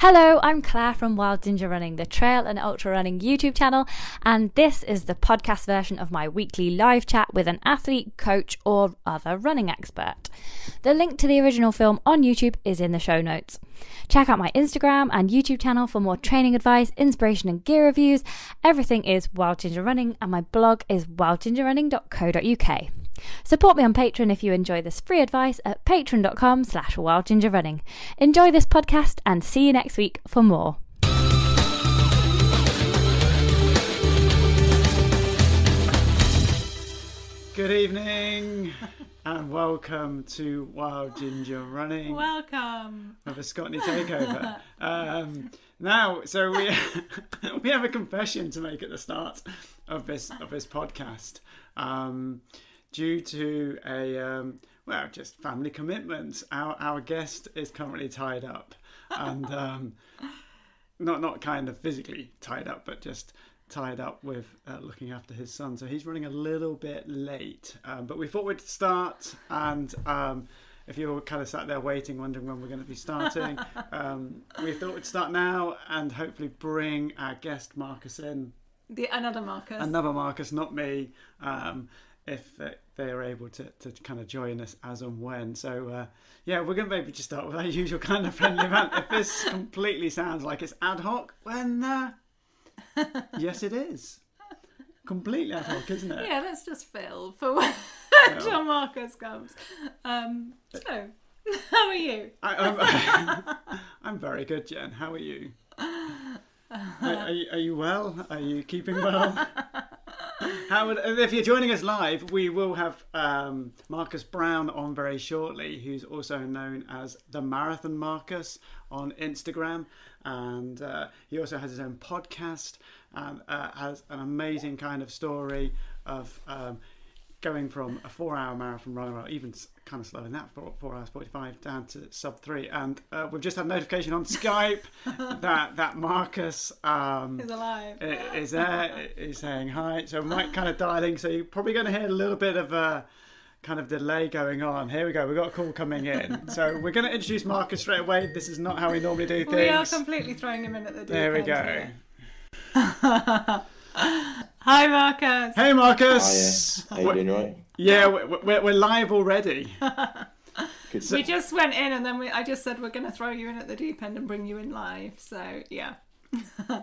Hello, I'm Claire from Wild Ginger Running, the trail and ultra running YouTube channel, and this is the podcast version of my weekly live chat with an athlete, coach, or other running expert. The link to the original film on YouTube is in the show notes. Check out my Instagram and YouTube channel for more training advice, inspiration, and gear reviews. Everything is Wild Ginger Running, and my blog is wildgingerrunning.co.uk. Support me on Patreon if you enjoy this free advice at patreon.com slash wildgingerrunning. Enjoy this podcast and see you next week for more. Good evening and welcome to Wild Ginger Running Welcome. with a Scotney takeover. um, now, so we we have a confession to make at the start of this of this podcast. Um, due to a um, well, just family commitments, our our guest is currently tied up, and um, not not kind of physically tied up, but just tied up with uh, looking after his son. So he's running a little bit late. Um, but we thought we'd start, and um, if you were kind of sat there waiting, wondering when we're going to be starting, um, we thought we'd start now and hopefully bring our guest Marcus in. The another Marcus. Another Marcus, not me. If they- are able to, to kind of join us as and when. So, uh, yeah, we're going to maybe just start with our usual kind of friendly event. If this completely sounds like it's ad hoc, when, uh, yes, it is. Completely ad hoc, isn't it? yeah, let's just fill for when John Marcus comes. Um, so, how are you? I, I'm, I'm very good, Jen. How are you? Are, are, you, are you well? Are you keeping well? How would, if you're joining us live, we will have um, Marcus Brown on very shortly, who's also known as the Marathon Marcus on Instagram, and uh, he also has his own podcast and uh, has an amazing kind of story of um, going from a four-hour marathon runner, or even kind of slowing that for four hours forty-five down to sub three. And uh, we've just had a notification on Skype that that Marcus um, He's alive. is there. Is saying hi. So Mike kind of dialing. So you're probably going to hear a little bit of a kind of delay going on. Here we go. We've got a call coming in. So we're going to introduce Marcus straight away. This is not how we normally do things. We are completely throwing him in at the deep there we go. here. Hi, Marcus. Hey Marcus. Hiya. How you doing, right? Yeah, we're, we're, we're live already. Good. We just went in and then we, I just said we're going to throw you in at the deep end and bring you in live. So, yeah.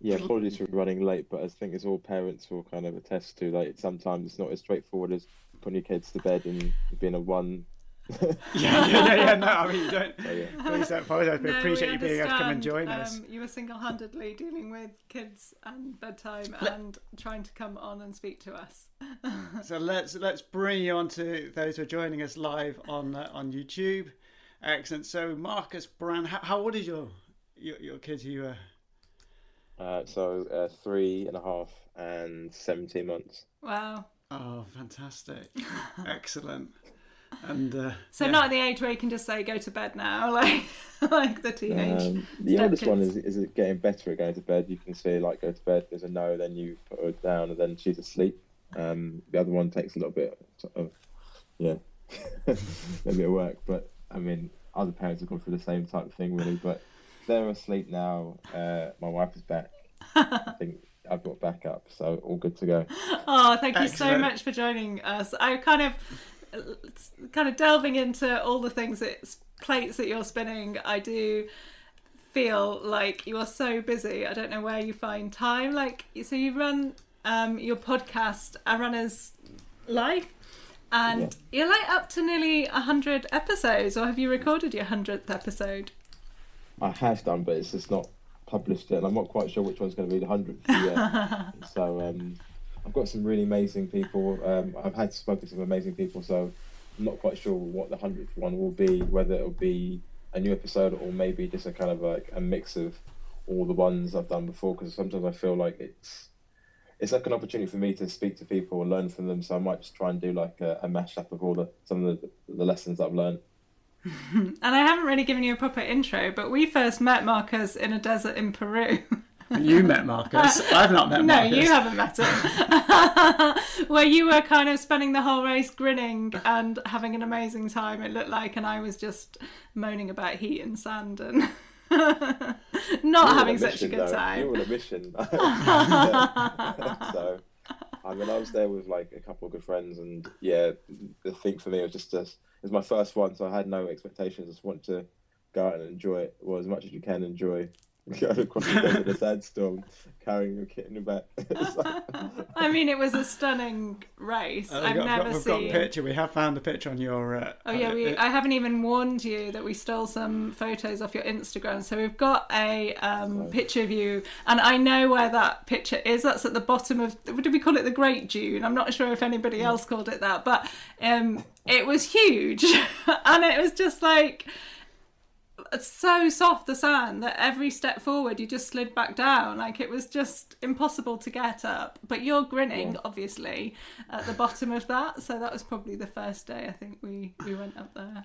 yeah, apologies for running late, but I think as all parents will kind of attest to, like sometimes it's not as straightforward as putting your kids to bed and being a one. Yeah, yeah, yeah, yeah. No, I mean, you don't. So, yeah. Please don't apologise. We No, appreciate we you being able to come and understand. join us. Um, you were single-handedly dealing with kids and bedtime and trying to come on and speak to us. So let's let's bring you on to those who are joining us live on uh, on YouTube. Excellent. So Marcus Brown, how, how old is your your, your kids? You uh, Uh, so uh, three and a half and seventeen months. Wow. oh, fantastic, excellent. And uh, So yeah. not at the age where you can just say go to bed now, like like the teenage. Um, the oldest eldest one kids. is is getting better at going to bed. You can say like go to bed. There's a no, then you put her down, and then she's asleep. Um, the other one takes a little bit of yeah, maybe at work. But I mean, other parents have gone through the same type of thing really. But they're asleep now. Uh, my wife is back. I think I've got backup, so all good to go. Oh, thank you so much for joining us. I kind of kind of delving into all the things that plates that you're spinning. I do feel like you are so busy. I don't know where you find time. Like so you run um, your podcast A Runner's Life and you're like up to nearly 100 episodes or have you recorded your 100th episode? I have done, but it's just not published yet. And I'm not quite sure which one's going to be the hundredth yet. so um, I've got some really amazing people. Um, I've had spoken to some amazing people, so I'm not quite sure what the hundredth one will be. Whether it'll be a new episode or maybe just a kind of like a mix of all the ones I've done before. Because sometimes I feel like it's it's like an opportunity for me to speak to people and learn from them. So I might just try and do like a, a mashup of all the some of the, the lessons I've learned. And I haven't really given you a proper intro, but we first met Marcus in a desert in Peru. you met Marcus. I've not met No, Marcus. No, you haven't met him. Where you were kind of spending the whole race grinning and having an amazing time, it looked like, and I was just moaning about heat and sand and Not You were having on such a mission, good though. You were on a mission. so, I mean, I was there with like a couple of good friends, and yeah, the thing for me was just to, it was my first one, so I had no expectations. I just wanted to go out and enjoy it, well, as much as you can enjoy. Going across the desert in a sandstorm, carrying your kit in the back. Like- I mean, it was a stunning race. Uh, I've we've got, never we've got a seen. picture. We have found a picture on your. Uh, Oh yeah, we, uh, I haven't even warned you that we stole some photos off your Instagram. So we've got a um, picture of you, and I know where that picture is. That's at the bottom of. Did we call it the Great Dune? I'm not sure if anybody else called it that, but um, it was huge, and it was just like it's so soft the sand that every step forward you just slid back down like it was just impossible to get up but you're grinning Yeah. obviously at the bottom of that so that was probably the first day i think we we went up there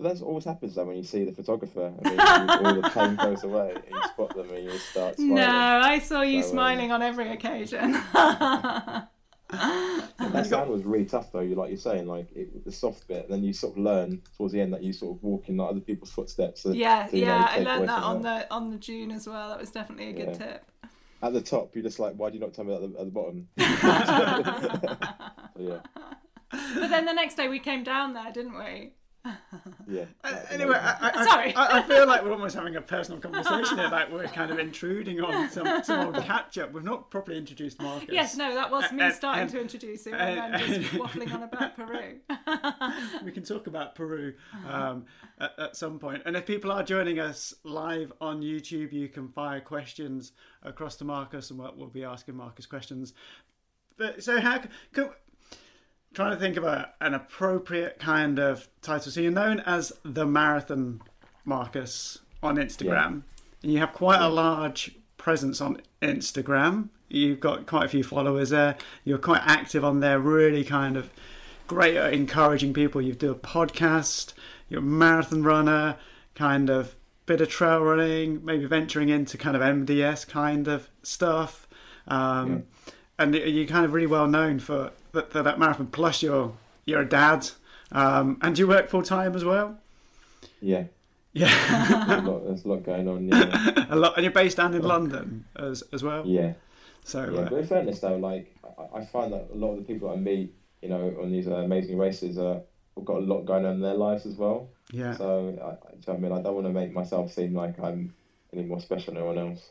that's always happens though when you see the photographer. I mean, all the pain goes away, and you spot them, and you start smiling. no i saw you So, um, smiling on every occasion that sound was really tough though. You like you're saying, like it, the soft bit, then you sort of learn towards the end that you sort of walk in like other people's footsteps. Yeah you know, yeah i learned that on the on the dune as well that was definitely a good Yeah. tip At the top, you're just like, why do you not tell me at the, at the bottom? So, yeah, but then the next day we came down there didn't we yeah. Uh, anyway, I, I, Sorry. I, I feel like we're almost having a personal conversation here. Like we're kind of intruding on some, some old catch up. We've not properly introduced Marcus. yes no that was me And- starting and- to introduce him and- and, then just and- waffling on about peru we can talk about Peru um, at, at some point. And if people are joining us live on YouTube, you can fire questions across to Marcus, and we'll, we'll be asking Marcus questions. But so how c- could trying to think of a, an appropriate kind of title. So you're known as the Marathon Marcus on Instagram, and you have quite a large presence on Instagram. You've got quite a few followers there. You're quite active on there, really kind of great at encouraging people. You do a podcast, you're a marathon runner, kind of bit of trail running, maybe venturing into kind of MDS kind of stuff. Um, And you're kind of really well known for that, for that marathon. Plus, you're you're a dad, um, and you work full time as well. Yeah, Yeah, there's a lot, there's a lot going on. Yeah, a lot, and you're based down in London as as well. yeah. So Yeah, uh, but in fairness though, like I, I find that a lot of the people I meet, you know, on these uh, amazing races, uh, have got a lot going on in their lives as well. yeah, So, I, I mean, I don't want to make myself seem like I'm any more special than anyone else.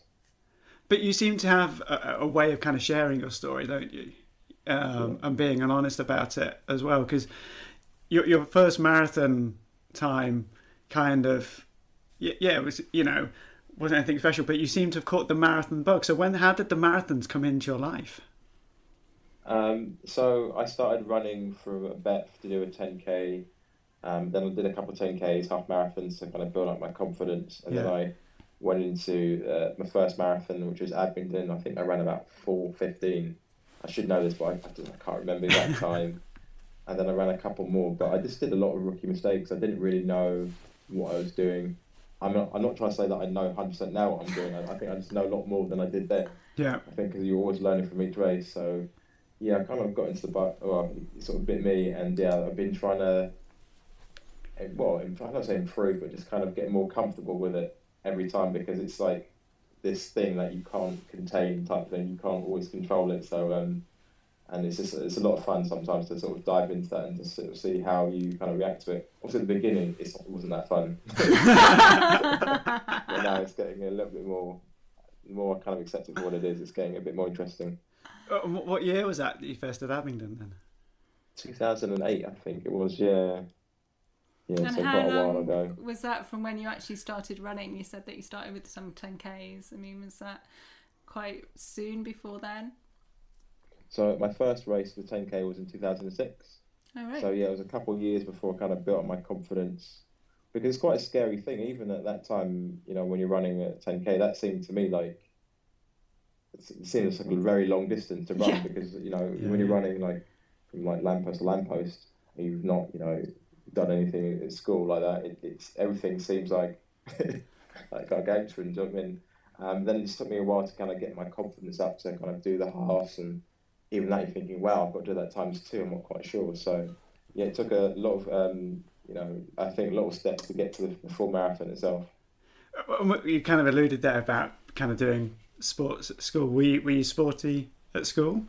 But you seem to have a, a way of kind of sharing your story, don't you? Um, and being honest about it as well. Because your, your first marathon time kind of, yeah, yeah, it was, you know, wasn't anything special, but you seem to have caught the marathon bug. So when, how did the marathons come into your life? Um, so I started running from a bet to do a 10k. Um, then I did a couple of 10ks, half marathons to kind of build up my confidence, and then I went into uh, my first marathon, which was Abingdon. I think I ran about 4:15. I should know this, but I, I don't- I can't remember that time. And then I ran a couple more, but I just did a lot of rookie mistakes. I didn't really know what I was doing. I'm not, I'm not trying to say that I know 100% now what I'm doing. I, I think I just know a lot more than I did then. Yeah, I think because you're always learning from each race. So yeah, I kind of got into the butt. Well, it sort of bit me, and yeah, I've been trying to. eh, Well, I'm not say improve, but just kind of get more comfortable with it every time because it's like this thing that you can't contain type thing. You can't always control it. So um, and it's just it's a lot of fun sometimes to sort of dive into that and just sort of see how you kind of react to it. Also, at the beginning, it's, it wasn't that fun. but now it's getting a little bit more more kind of accepted for what it is. It's getting a bit more interesting. Uh, what what year was that that you first did Abingdon then? 2008, I think it was. Yeah, yeah, And so how quite a while long ago. was that from when you actually started running? You said that you started with some 10Ks. I mean, was that quite soon before then? So my first race, the 10k, was in 2006. Oh, right. So yeah, it was a couple of years before I kind of built up my confidence. Because it's quite a scary thing, even at that time, you know, when you're running at 10k, that seemed to me like it seems like a very long distance to run Yeah. because you know Yeah, when you're yeah. running like from like lamppost to lamppost, and you've not you know done anything at school like that. It, it's everything seems like like. Do you know what I mean? Um, then it just took me a while to kind of get my confidence up to kind of do the halves and even that you're thinking, wow, I've got to do that times two. I'm not quite sure. So yeah, it took a lot of um, you know I think little steps to get to the, the full marathon itself. You kind of alluded there about kind of doing sports at school. Were you, were you sporty at school?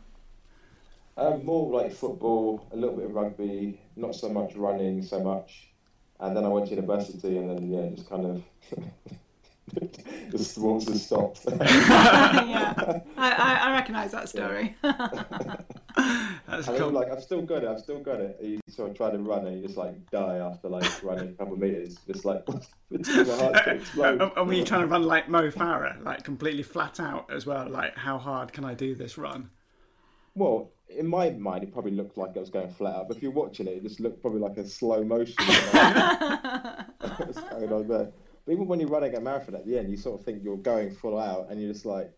Um, more like football, a little bit of rugby, not so much running, so much. And then I went to university, and then yeah, just kind of the sports has stopped. yeah, I, I, I recognise that story. That's I mean, cool. like I've still got it. I've still got it. You sort of try to run and you just like die after like running a couple of meters. Just like my heart's gonna explode. and, and were you trying to run like Mo Farah, like completely flat out as well? Like, how hard can I do this run? Well, in my mind, it probably looked like I was going flat out. But if you're watching it, it just looked probably like a slow motion. What's going on there? But even when you're running a marathon at the end, you sort of think you're going full out, and you're just like,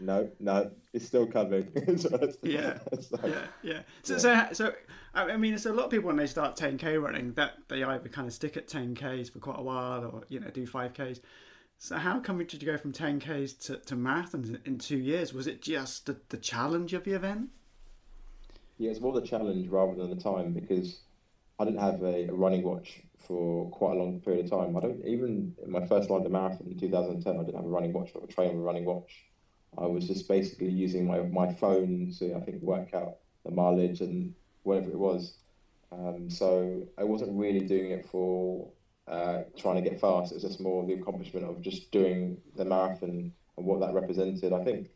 no, no, it's still coming. So it's- Yeah. it's like- Yeah, yeah. So, so, so, I I mean, so a lot of people when they start 10k running, that they either kind of stick at 10ks for quite a while, or you know, do 5ks. So, how come did you go from 10ks to, to marathons in- in two years? Was it just the, the challenge of the event? Yeah, it's more the challenge rather than the time because I didn't have a, a running watch for quite a long period of time. I don't even in my first London marathon in 2010, I didn't have a running watch or a train with a running watch. I was just basically using my, my phone to I think work out the mileage and whatever it was. Um, so I wasn't really doing it for uh, trying to get fast. It was just more the accomplishment of just doing the marathon and what that represented. I think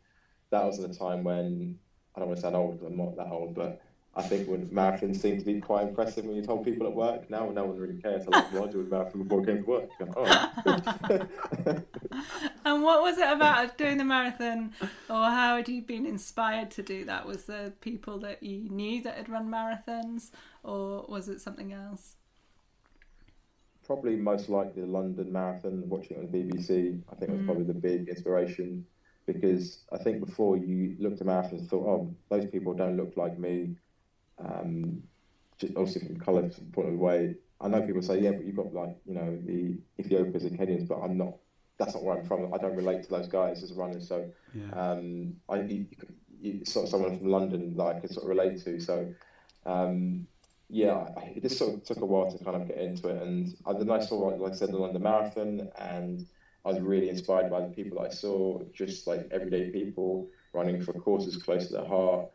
that was the time when I don't want to sound old, I'm not that old, but I think when marathons seemed to be quite impressive when you told people at work. Now no one really cares. I like, well, I do a marathon before I came to work. Oh. All right. and what was it about doing the marathon, or how had you been inspired to do that? Was there people that you knew that had run marathons, or was it something else? probably most likely the London Marathon, watching it on the BBC. I think was mm. probably the big inspiration because I think before you looked at marathons and thought, oh, those people don't look like me. Um, just obviously from colour point of way. I know people say, yeah, but you've got like you know the Ethiopians and Kenyans, but I'm not. That's not where I'm from. I don't relate to those guys as runners. So Yeah. um, I you, you, sort of someone from London that I could sort of relate to. So um, yeah, it just sort of took a while to kind of get into it. And I, then I saw, like, like I said, the London Marathon, and I was really inspired by the people I saw, just like everyday people running for causes close to their heart.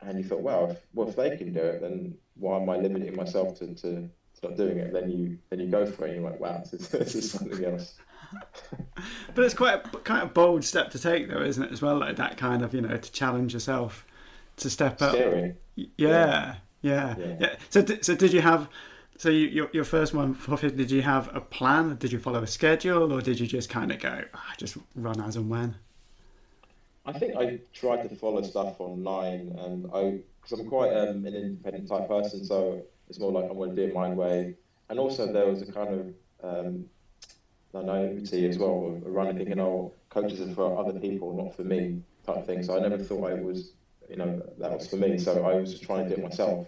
And you thought, wow, if, well, if they can do it, then why am I limiting myself to, to stop doing it? Then you then you go for it, and you're like, wow, this is, this is something else. But it's quite a kind of bold step to take, though, isn't it? As well, like that kind of you know to challenge yourself, to step up. Scary. Yeah, yeah, yeah. Yeah. So, so did you have? So you, your your first one, did you have a plan? Did you follow a schedule, or did you just kind of go, ah, just run as and when? I think I tried to follow stuff online, and I because I'm quite um, an independent type person, so it's more like I'm going to do it my way. And also there was a kind of um, naivety as well, running thinking, oh, coaches are for other people, not for me, type thing. So I never thought I was, you know, that was for me. So I was just trying to do it myself.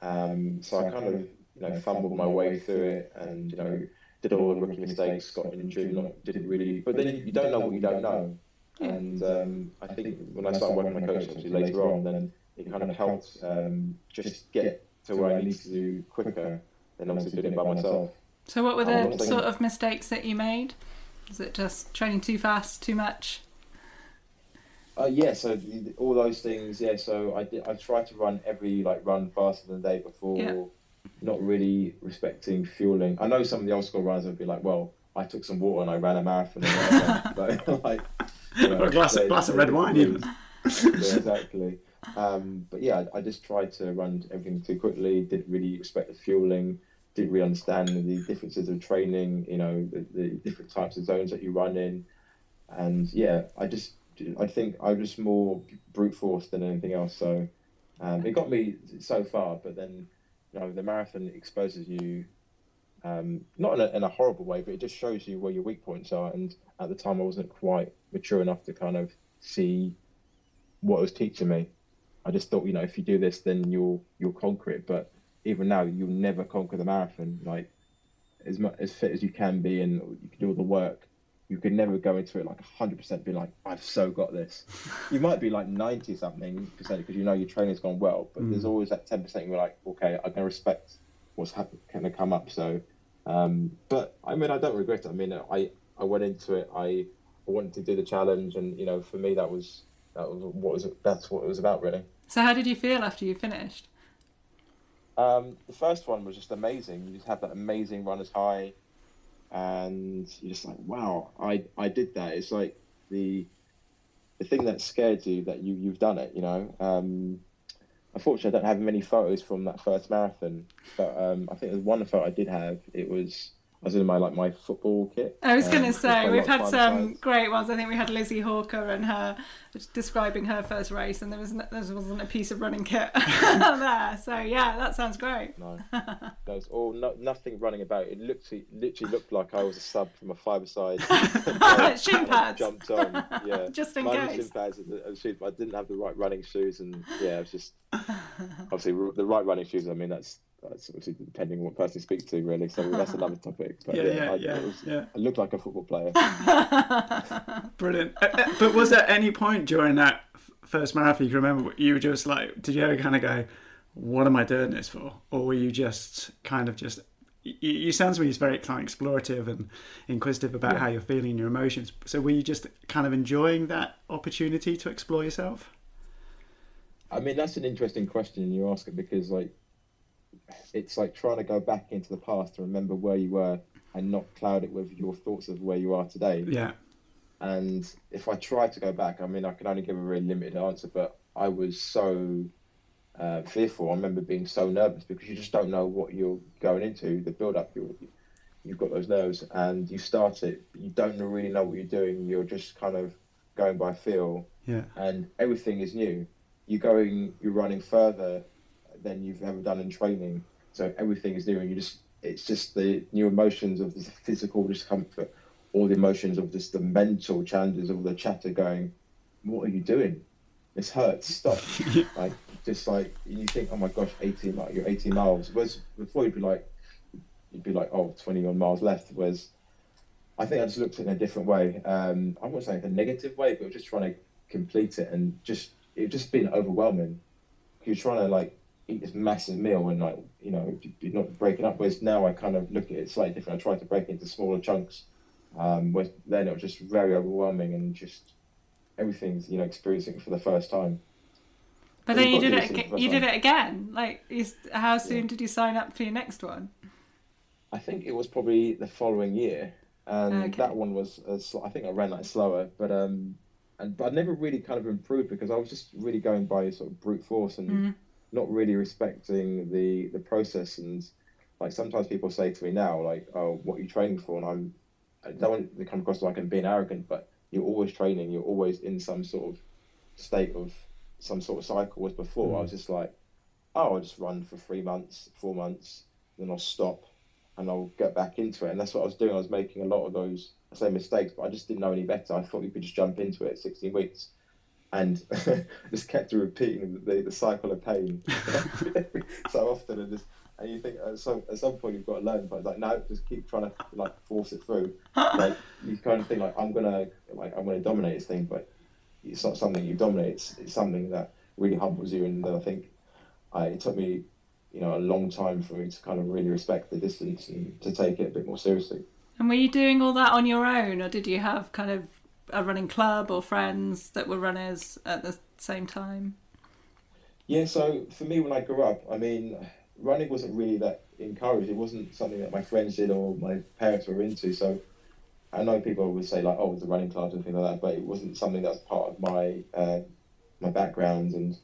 Um, so I kind of, you know, fumbled my way through it, and you know, did all the rookie mistakes, got injured, not didn't really. But then you don't know what you don't know. And um, I think when I started working with my coach, obviously later on, then it kind of helped um, just get to where I needed to do quicker than obviously doing it by myself. So, what were the was sort of mistakes that you made? Was it just training too fast, too much? Uh, yeah, so all those things. Yeah, so I did. I tried to run every like run faster than the day before. Yeah. Not really respecting fueling. I know some of the old school runners would be like, "Well, I took some water and I ran a marathon." But like, you know, Or a glass, they- glass of red wine, even. yeah, exactly. Um, but yeah, I, I just tried to run everything too quickly. Didn't really respect the fueling. Didn't really understand the differences of training. You know, the, the different types of zones that you run in. And yeah, I just I think I was more brute force than anything else. So um, it got me so far, but then you know the marathon exposes you. Um, not in a, in a horrible way, but it just shows you where your weak points are. And at the time, I wasn't quite mature enough to kind of see what it was teaching me. I just thought, you know, if you do this, then you'll you'll conquer it. But even now, you'll never conquer the marathon. Like as much as fit as you can be, and you can do all the work, you can never go into it like hundred percent. Be like, I've so got this. you might be like ninety something percent because you know your training's gone well, but there's always that ten percent. You're like, okay, I can respect what's going to come up. So Um, but I mean, I don't regret it. I mean, I I went into it. I wanted to do the challenge, and you know, for me, that was that was what was that's what it was about, really. So how did you feel after you finished? Um, the first one was just amazing. You just have that amazing runner's high, and you're just like, wow, I I did that. It's like the the thing that scared you that you you've done it. You know. Um, unfortunately, I don't have many photos from that first marathon, but um, I think there's one photo I did have. It was I was in my like my football kit. I was going to Um, say we've had some great ones. I think we had Lizzie Hawker and her describing her first race, and there was no, there wasn't a piece of running kit there. So yeah, that sounds great. No, there was all no, nothing running about. It looked it literally looked like I was a sub from a five-a-side. Shin pads. Jumped on, yeah. Just in Mine case. shin pads and shoes, I didn't have the right running shoes, and yeah, it was just obviously the right running shoes. I mean, that's that's obviously depending on what person you speak to, really. So that's another topic. But Yeah, yeah, I, yeah, it was- yeah. I looked like a football player. Brilliant. Uh, uh, but was there any point during that first marathon you can remember you were just like, did you ever kind of go, what am I doing this for? Or were you just kind of just, you, you sound to me it's very kind of explorative and inquisitive about Yeah. how you're feeling your emotions. So were you just kind of enjoying that opportunity to explore yourself? I mean, that's an interesting question you ask it because, like, it's like trying to go back into the past to remember where you were and not cloud it with your thoughts of where you are today. Yeah. And if I try to go back, I mean, I can only give a very limited answer, but I was so uh, fearful. I remember being so nervous because you just don't know what you're going into. The build up, you you've got those nerves, and you start it. You don't really know what you're doing. You're just kind of going by feel, Yeah. and everything is new. You're going, you're running further than you've ever done in training, so everything is new, and you just, it's just the new emotions of the physical discomfort, all the emotions of just the mental challenges of the chatter going, what are you doing? This hurts. Stop. like just like you think, oh my gosh, 18, like you're 18 miles. Whereas before you'd be like, you'd be like, oh, 21 miles left. Whereas I think I just looked at it in a different way. Um, I wouldn't say a negative way, but just trying to complete it and just it just been overwhelming. You're trying to like eat this massive meal and like you know you're not breaking up. Whereas now I kind of look at it slightly different. I try to break it into smaller chunks. Um, whereas then it was just very overwhelming and just everything's you know experiencing for the first time. But then you did it. do You in did it again. Like, how soon did you sign up for your next one? I think it was probably the following year, and Okay. that one was I think I ran that slower, but um, and but I never really kind of improved because I was just really going by sort of brute force and Mhm. Not really respecting the the process. And like sometimes people say to me now, like, "Oh, what are you training for?" And I'm I don't want to come across like I'm being arrogant, but you're always training. You're always in some sort of state of some sort of cycle. As before, I was mm. just like, "Oh, I'll just run for three months, four months, then I'll stop." and I'll get back into it. And that's what I was doing. I was making a lot of those, same mistakes, but I just didn't know any better. I thought you could just jump into it 16 weeks. And just kept repeating the, the cycle of pain so often. And just, and you think at some, at some point you've got to learn, but it's like, no, just keep trying to like force it through. Like you kind of think like, I'm to, like, I'm to dominate this thing, but it's not something you dominate. It's, it's something that really humbles you. And I think I, it took me you know, a long time for me to kind of really respect the distance and to take it a bit more seriously. And were you doing all that on your own, or did you have kind of a running club or friends that were runners at the same time? Yeah, so for me, when I grew up, I mean, running wasn't really that encouraged. It wasn't something that my friends did or my parents were into. So I know people would say like, "Oh, it's a running club" and things like that, but it wasn't something that was part of my uh, my background and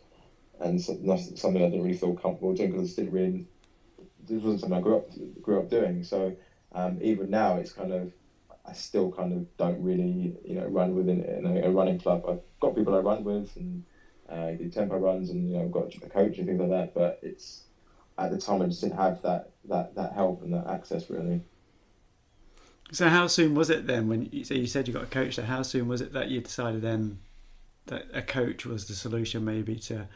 and something I didn't really feel comfortable doing because it didn't really this wasn't something I grew up grew up doing. So um, even now, it's kind of I still kind of don't really you know run within in a, a running club. I've got people I run with and uh, do tempo runs and you know got a coach and things like that. But it's at the time I just didn't have that that that help and that access really. So how soon was it then when you, so you said you got a coach? So how soon was it that you decided then that a coach was the solution, maybe to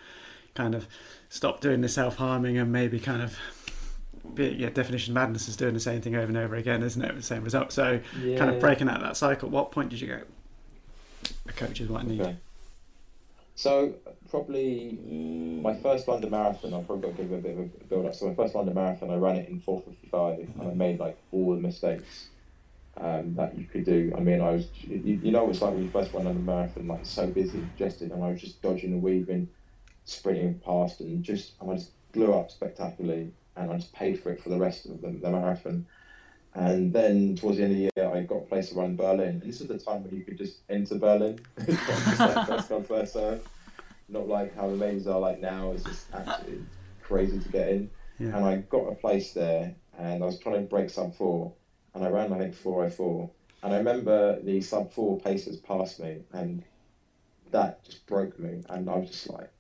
kind of stop doing the self harming and maybe kind of yeah, definition of madness is doing the same thing over and over again, isn't it? The same result. So kind of breaking out that cycle. What point did you go? A coach is what I need. Okay. So probably my first London marathon, I'll probably got to give a bit of a build up. So my first London marathon, I ran it in 4:55, and I made like all the mistakes um, that you could do. I mean, I was, you, you know, it's like when you first run London marathon, like so busy, congested, and I was just dodging and weaving, sprinting past, and just and I just blew up spectacularly, and I just paid for it for the rest of the, the marathon. And then towards the end of the year, I got a place to run Berlin. And this is the time when you could just enter Berlin. not just like first come, first serve. Not like how the mains are like now. It's just absolutely crazy to get in. Yeah. And I got a place there, and I was trying to break sub four, and I ran I think 404. And I remember the sub four paces passed me, and that just broke me. And I was just like,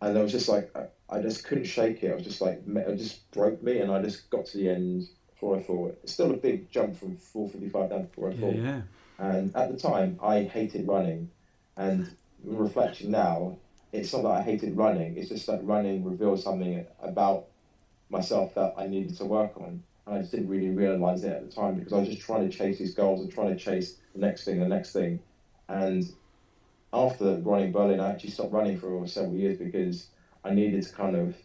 and I was just like, I, I just couldn't shake it. I was just like, it just broke me, and I just got to the end 404. It's still a big jump from 455 down to 404. Yeah, yeah. And at the time, I hated running. And reflection now, it's not that I hated running. It's just that running revealed something about myself that I needed to work on. And I just didn't really realize it at the time because I was just trying to chase these goals and trying to chase the next thing, the next thing. And after running Berlin, I actually stopped running for several years because I needed to kind of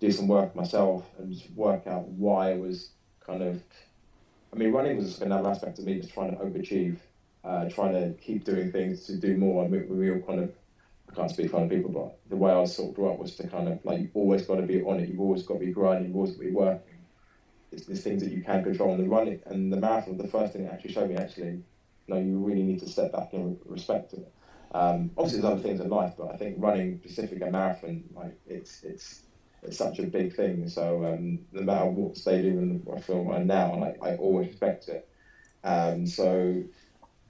do some work myself and just work out why I was kind of. I mean, running was just another aspect of me just trying to overachieve, uh, trying to keep doing things to do more. I mean, we all kind of. I can't speak for other people, but the way I was sort of brought up was to kind of like you've always got to be on it. You've always got to be grinding. You've always got to be working. It's these things that you can control. And the running and the marathon, the first thing it actually showed me actually, no, you really need to step back and respect it. Um, obviously, there's other things in life, but I think running specific a marathon, like it's it's it's such a big thing. So um, no matter what stage even I feel I'm now, like I always respect it. Um, so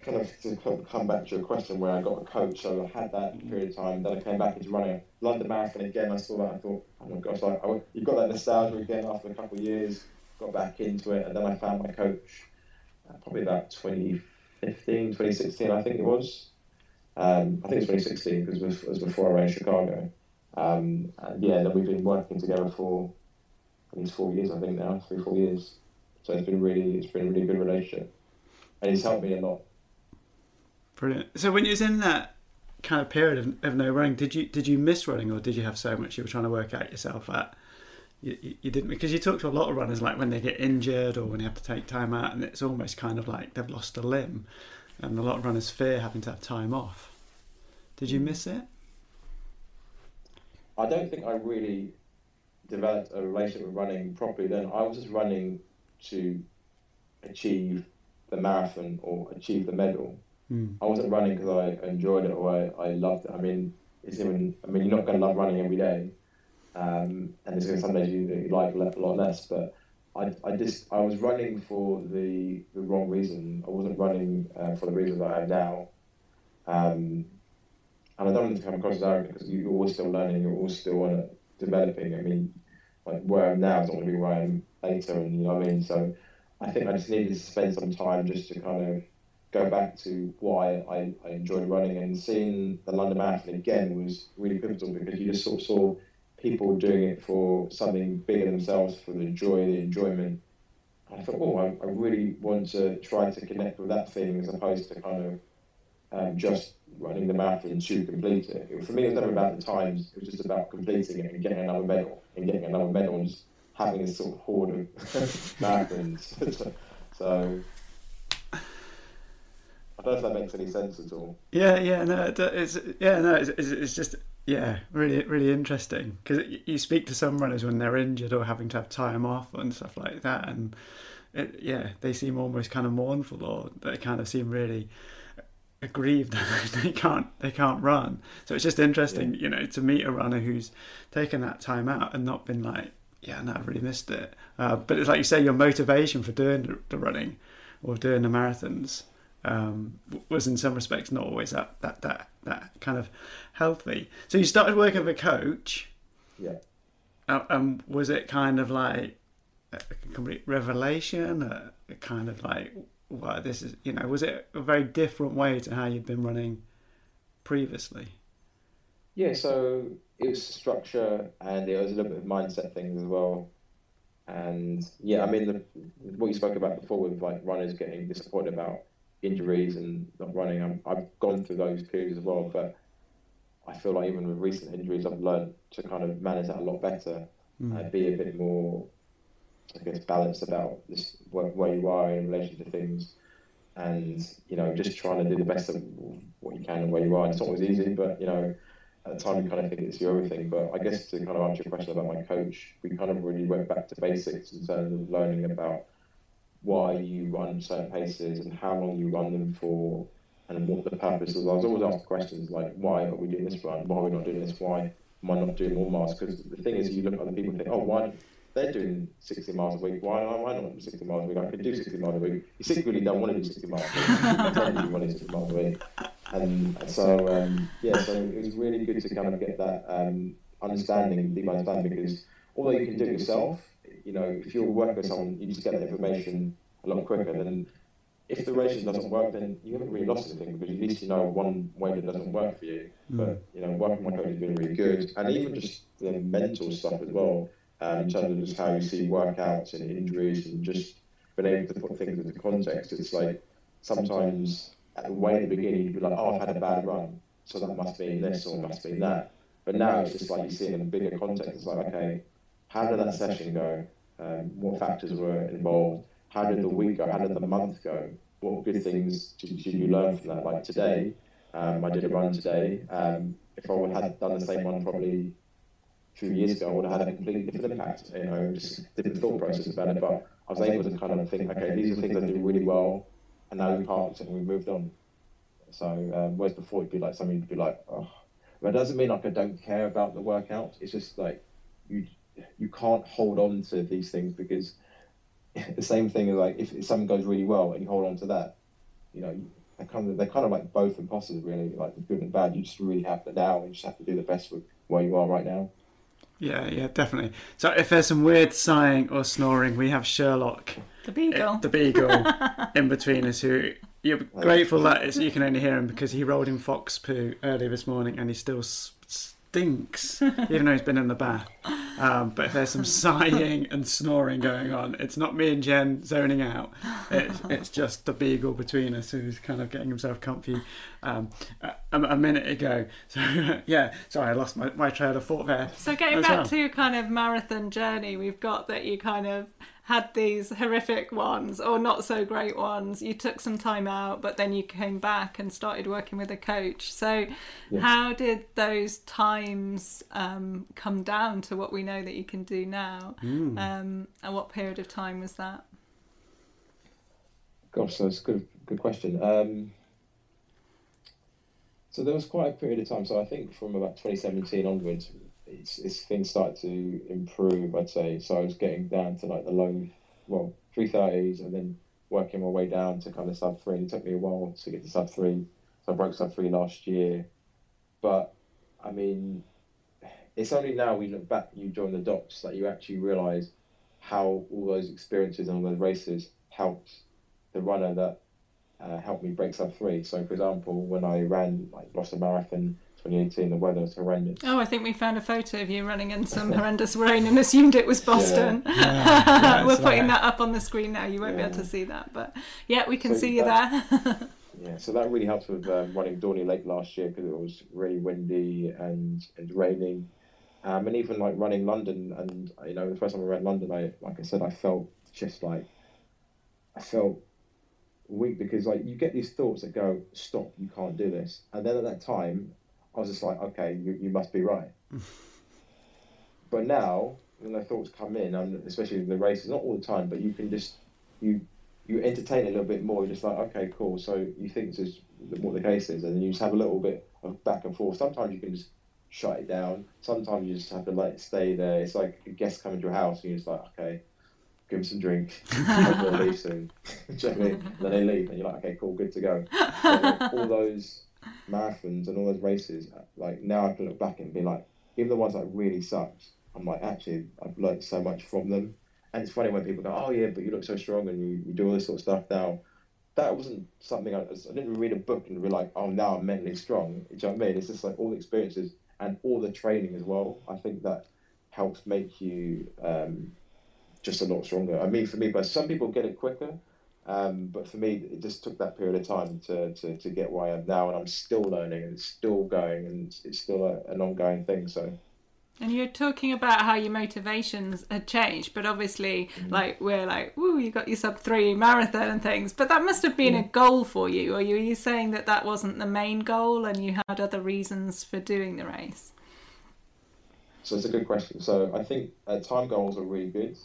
kind of to come back to your question where I got a coach, so I had that period of time. Then I came back into running London Marathon again. I saw that. and thought, oh my gosh, like, I, you've got that nostalgia again after a couple of years. Got back into it, and then I found my coach uh, probably about 2015, 2016, I think it was. Um, I think it's 2016 because it was, before I ran Chicago. Um, and yeah, then we've been working together for at least four years, I think now, three, four years. So it's been really, it's been a really good relationship, and he's helped me a lot. Brilliant. So when you was in that kind of period of, of no running, did you did you miss running, or did you have so much you were trying to work out yourself at? You, you didn't because you talk to a lot of runners like when they get injured or when they have to take time out, and it's almost kind of like they've lost a limb, and a lot of runners fear having to have time off. Did you miss it? I don't think I really developed a relationship with running properly then. I was just running to achieve the marathon or achieve the medal. Mm. I wasn't running because I enjoyed it or I, I loved it. I mean, it's even, I mean, you're not going to love running every day. Um, and there's going to be some days you, you like a lot less, but I, I just, I was running for the, the wrong reason. I wasn't running uh, for the reason that I am now. Um, and I don't want to come across as arrogant because you're always still learning, you're always still developing. I mean, like where I'm now is not going to be where I am later, and you know what I mean. So I think I just needed to spend some time just to kind of go back to why I, I enjoyed running and seeing the London Marathon again was really pivotal because you just sort of saw people doing it for something bigger themselves, for the joy, the enjoyment. I thought, oh, I, I really want to try to connect with that thing as opposed to kind of um, just running the marathon to complete it. For me, it was never about the times. It was just about completing it and getting another medal and getting another medal and just having this sort of horde of marathons. so I don't know if that makes any sense at all. Yeah, yeah, no, it's yeah, no, it's, it's just yeah, really, really interesting because you speak to some runners when they're injured or having to have time off and stuff like that, and it, yeah, they seem almost kind of mournful or they kind of seem really aggrieved that they can't they can't run. So it's just interesting, yeah. you know, to meet a runner who's taken that time out and not been like, yeah, no, I really missed it. Uh, but it's like you say, your motivation for doing the, the running or doing the marathons um, was in some respects not always that that that that kind of healthy. So you started working with a coach. Yeah. And um, was it kind of like a complete revelation? A, a kind of like, well, this is you know, was it a very different way to how you'd been running previously? Yeah. So it was structure and it was a little bit of mindset things as well. And yeah, I mean, the, what you spoke about before with like runners getting disappointed about injuries and not running. i have gone through those periods as well, but I feel like even with recent injuries, I've learned to kind of manage that a lot better Mm. and be a bit more, I guess, balanced about this where, where you are in relation to things, and you know, just trying to do the best of what you can and where you are. It's not always easy, but you know, at the time you kind of think it's your everything. But I guess to kind of answer your question about my coach, we kind of really went back to basics in terms of learning about why you run certain paces and how long you run them for and what the purpose is. I was always asked questions like, why are we doing this run? Why are we not doing this? Why am I not doing more miles? Because the thing is, you look at other people and think, oh, why they're doing 60 miles a week? Why am I not doing 60 miles a week? I could do 60 miles a week. You secretly don't want to do 60 miles a week. You don't want to do 60 miles a week. And so, um, yeah, so it was really good to kind of get that um, understanding, deep understanding, because although you can do it yourself, you know, if you're working with someone, you just get that information a lot quicker. Then, if the ration doesn't work, then you haven't really lost anything because at least you know one way that doesn't work for you. But you know, working with my coach has been really good, and even just the mental stuff as well, um, in terms of just how you see workouts and injuries, and just being able to put things into context. It's like sometimes at the way at the beginning you'd be like, oh, I've had a bad run, so that must mean this or must mean that. But now it's just like you see it in a bigger context. It's like, okay, how did that session go? Um, what factors were involved? How did the week go? How did the month go? What good things did, did you learn from that? Like today, um, I did a run today. Um, if I would had done the same one probably two years ago, I would have had a completely different impact. You know, just different thought process about it. But I was able to kind of think, okay, these are things I do really well, and now we parked it and we moved on. So um, whereas before it'd be like something you'd be like, oh, but it doesn't mean like I don't care about the workout. It's just like you you can't hold on to these things because the same thing is like if, if something goes really well and you hold on to that, you know, they're kind of they're kind of like both imposters really, like the good and bad. You just really have to now. You just have to do the best with where you are right now. Yeah, yeah, definitely. So if there's some weird sighing or snoring, we have Sherlock, The beagle. the beagle, in between us. Who you're grateful that it's, you can only hear him because he rolled in fox poo earlier this morning and he still stinks, even though he's been in the bath. Um, but if there's some sighing and snoring going on, it's not me and Jen zoning out. It's, it's just the beagle between us who's kind of getting himself comfy um, a, a minute ago. So yeah, sorry, I lost my, my trail of thought there. So getting back well. to your kind of marathon journey, we've got that you kind of had these horrific ones or not so great ones. You took some time out, but then you came back and started working with a coach. So Yes. how did those times um, come down to what we know that you can do now? Hmm. Um, and what period of time was that? Gosh, that's a good good question. Um, so there was quite a period of time. So I think from about 2017 onwards, it's, it's things started to improve. I'd say. So I was getting down to like the low, well, 330s, and then working my way down to kind of sub three. And It took me a while to get to sub three. So I broke sub three last year, but I mean, it's only now we look back, you join the dots, that you actually realise how all those experiences and all those races helped the runner that uh, helped me break sub three. So, for example, when I ran like Boston Marathon 2018, the weather was horrendous. Oh, I think we found a photo of you running in some horrendous rain and assumed it was Boston. Yeah, We're putting like- that up on the screen now. You won't be able to see that, but yeah, we can So see you that- there. Yeah, so that really helped with um, running Dorney Lake last year because it was really windy and, and raining. Um, and even like running London, and you know, the first time I ran London, I like I said, I felt just like I felt weak because like you get these thoughts that go, "Stop, you can't do this," and then at that time, I was just like, "Okay, you, you must be right." but now, when the thoughts come in, and especially the races, not all the time, but you can just you you entertain a little bit more. You're just like, okay, cool. So you think this is what the case is, and then you just have a little bit of back and forth. Sometimes you can just shut it down. Sometimes you just have to let it stay there. It's like a guest coming to your house, and you're just like, okay, give them some drink. I'm gonna leave soon. You know what I mean? Then they leave, and you're like, okay, cool, good to go. But, like, all those marathons and all those races, like now I can look back and be like, even the ones that really sucked, I'm like, actually, I've learned so much from them. And it's funny when people go, oh yeah, but you look so strong and you, you do all this sort of stuff now. That wasn't something I, I didn't read a book and be like, oh, now I'm mentally strong. Do you know what I mean? It's just like all the experiences and all the training as well. I think that helps make you um, just a lot stronger. I mean, for me, but some people get it quicker. Um, but for me, it just took that period of time to, to, to get where I am now, and I'm still learning, and it's still going, and it's still a, an ongoing thing. So. And you're talking about how your motivations had changed, but obviously, mm. like we're like, "Ooh, you got your sub three marathon and things," but that must have been yeah. a goal for you. Or are you saying that that wasn't the main goal, and you had other reasons for doing the race? So it's a good question. So I think uh, time goals are really good,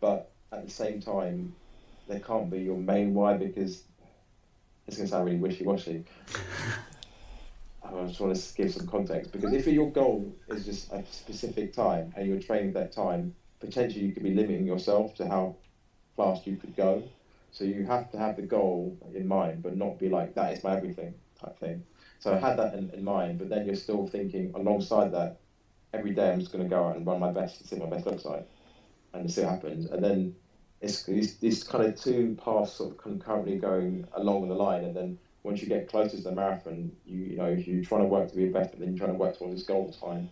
but at the same time, they can't be your main why because it's going to sound really wishy-washy. I just want to give some context because if your goal is just a specific time and you're training that time, potentially you could be limiting yourself to how fast you could go. So you have to have the goal in mind, but not be like that is my everything type thing. So I had that in, in mind, but then you're still thinking alongside that, every day I'm just going to go out and run my best and see what my best looks like, and see what happens. And then it's these, kind of two paths sort of concurrently going along the line, and then once you get closer to the marathon, you you know you're trying to work to be better, then you're trying to work towards this goal time,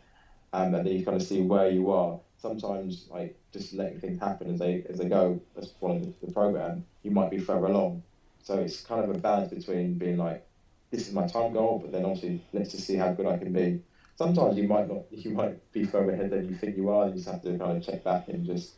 um, and then you kind of see where you are. Sometimes like just letting things happen as they as they go, as following the, the program, you might be further along. So it's kind of a balance between being like, this is my time goal, but then obviously let's just see how good I can be. Sometimes you might not, you might be further ahead than you think you are. and You just have to kind of check back and just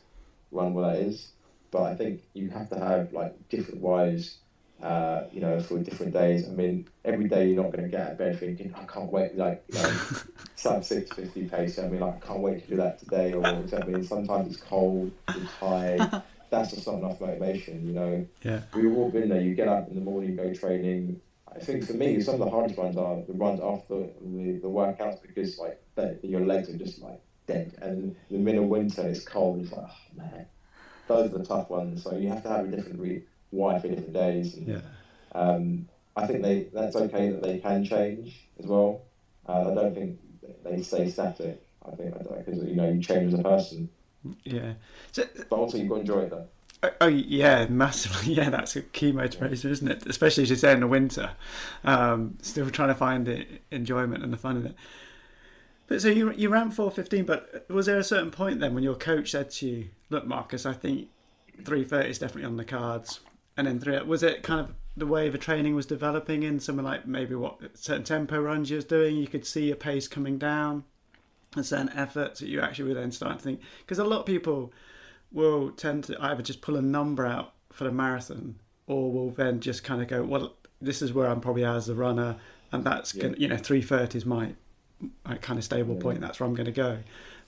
run where that is. But I think you have to have like different whys, uh, you know, for different days. I mean, every day you're not going to get out of bed thinking, I can't wait, like, you know, sub 650 pace. I mean, like, I can't wait to do that today. Or, I mean, sometimes it's cold, it's tired. That's just not enough motivation, you know. Yeah. We've all been there. You get up in the morning, go training. I think for me, some of the hardest runs are the runs after the, the workouts because, like, your legs are just, like, dead. And in the middle of winter, it's cold. It's like, oh, man those are the tough ones. So you have to have a different re- why for different days. And, yeah. Um, I think they that's okay that they can change as well. Uh, I don't think they stay static. I think because you know you change as a person. Yeah. So, but also you've got to enjoy it though. Oh, oh yeah, massively. Yeah, that's a key motivator, isn't it? Especially as you say in the winter, um, still trying to find the enjoyment and the fun in it. But so you you ran four fifteen, but was there a certain point then when your coach said to you, "Look, Marcus, I think three thirty is definitely on the cards," and then three was it kind of the way the training was developing in something like maybe what certain tempo runs you was doing, you could see your pace coming down, and certain efforts that you actually were then starting to think because a lot of people will tend to either just pull a number out for the marathon or will then just kind of go, well, this is where I'm probably as a runner, and that's yeah. gonna, you know three thirty is my a kind of stable yeah. point. That's where I'm going to go.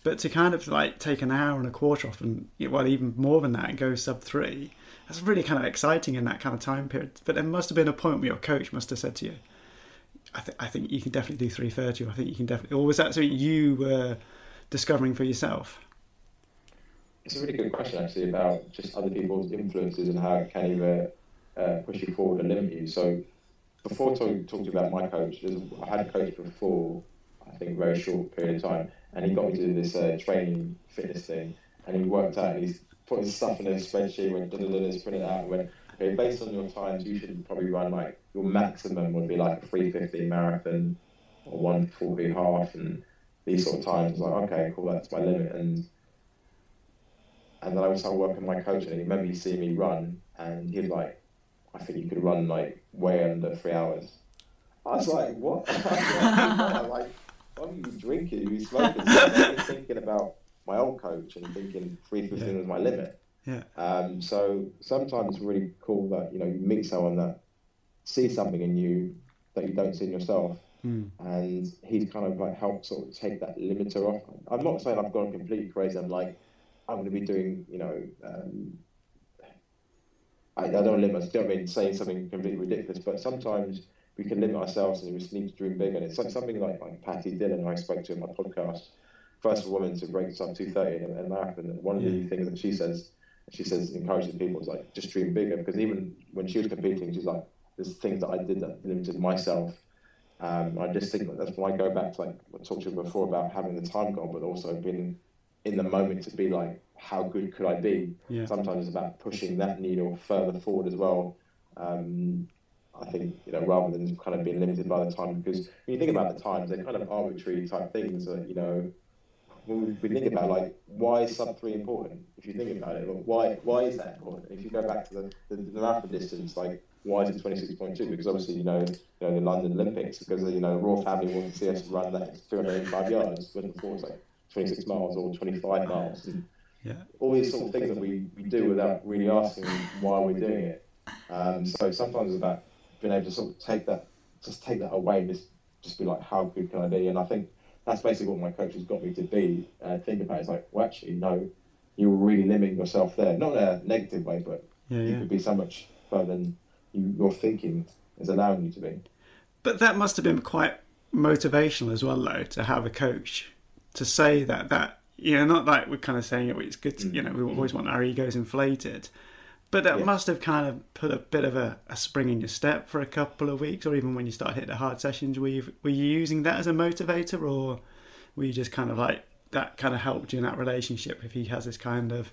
But to kind of like take an hour and a quarter off, and well, even more than that, and go sub three, that's really kind of exciting in that kind of time period. But there must have been a point where your coach must have said to you, "I, th- I think you can definitely do three thirty. Or I think you can definitely." Or was that something you were discovering for yourself? It's a really good question actually about just other people's influences and how it can either uh, push you forward and limit you. So before talking talk about my coach, I had a coach before I think, very short period of time. And he got me to do this uh, training fitness thing. And he worked out, he's put his stuff in a spreadsheet, went, da, da, da, da, print it out, went, okay, based on your times, you should probably run like, your maximum would be like a 350 marathon or 140 half and these sort of times. Like, okay, cool, that's my limit. And and then I started working with my coach, and he remember he see me run, and he was like, I think you could run like way under three hours. I was like, what? like, what are you drinking? Are you smoking? I was thinking about my old coach and thinking 315 yeah. was my limit. Yeah. Um, so sometimes it's really cool that you know you meet someone that sees something in you that you don't see in yourself, mm. and he's kind of like helped sort of take that limiter off. I'm not saying I've gone completely crazy. I'm like I'm going to be doing you know. Um, I, I don't limit. myself, I mean saying something completely ridiculous, but sometimes we can limit ourselves and we just need to dream big. And it's like something like, like Patti Dillon, I spoke to in my podcast, first woman to break sub 230 in a marathon. And one of the things that she says, she says, encouraging people is like, just dream bigger. Because even when she was competing, she's like, there's things that I did that limited myself. Um, I just think that that's when I go back to like I talked to you before about having the time goal, but also being in the moment to be like, how good could I be? Yeah. Sometimes it's about pushing that needle further forward as well. Um, I think you know rather than kind of being limited by the time because when you think about the times, they're kind of arbitrary type things that you know when we, think about like why is sub three important? If you think about it, why why is that important? If you go back to the, the, the marathon distance, like why is it twenty six point two? Because obviously you know you know the London Olympics because you know royal family wanted to see us run that two hundred and five yards, but before it's like twenty six miles or twenty five miles. And Yeah. all these sort of things that we, we do without really asking why we're doing it. Um, so sometimes it's about being able to sort of take that, just take that away and just, just be like, how good can I be? And I think that's basically what my coach has got me to be. Uh, think about it, it's like, well, actually, no, you're really limiting yourself there. Not in a negative way, but Yeah, you yeah. could be so much further than you, your thinking is allowing you to be. But that must have been quite motivational as well, though, to have a coach to say that that you know, not like we're kind of saying it. It's good, to, you know, we always want our egos inflated, but that Yeah. must have kind of put a bit of a, a spring in your step for a couple of weeks, or even when you start hitting the hard sessions. Were you were you using that as a motivator, or were you just kind of like that kind of helped you in that relationship if he has this kind of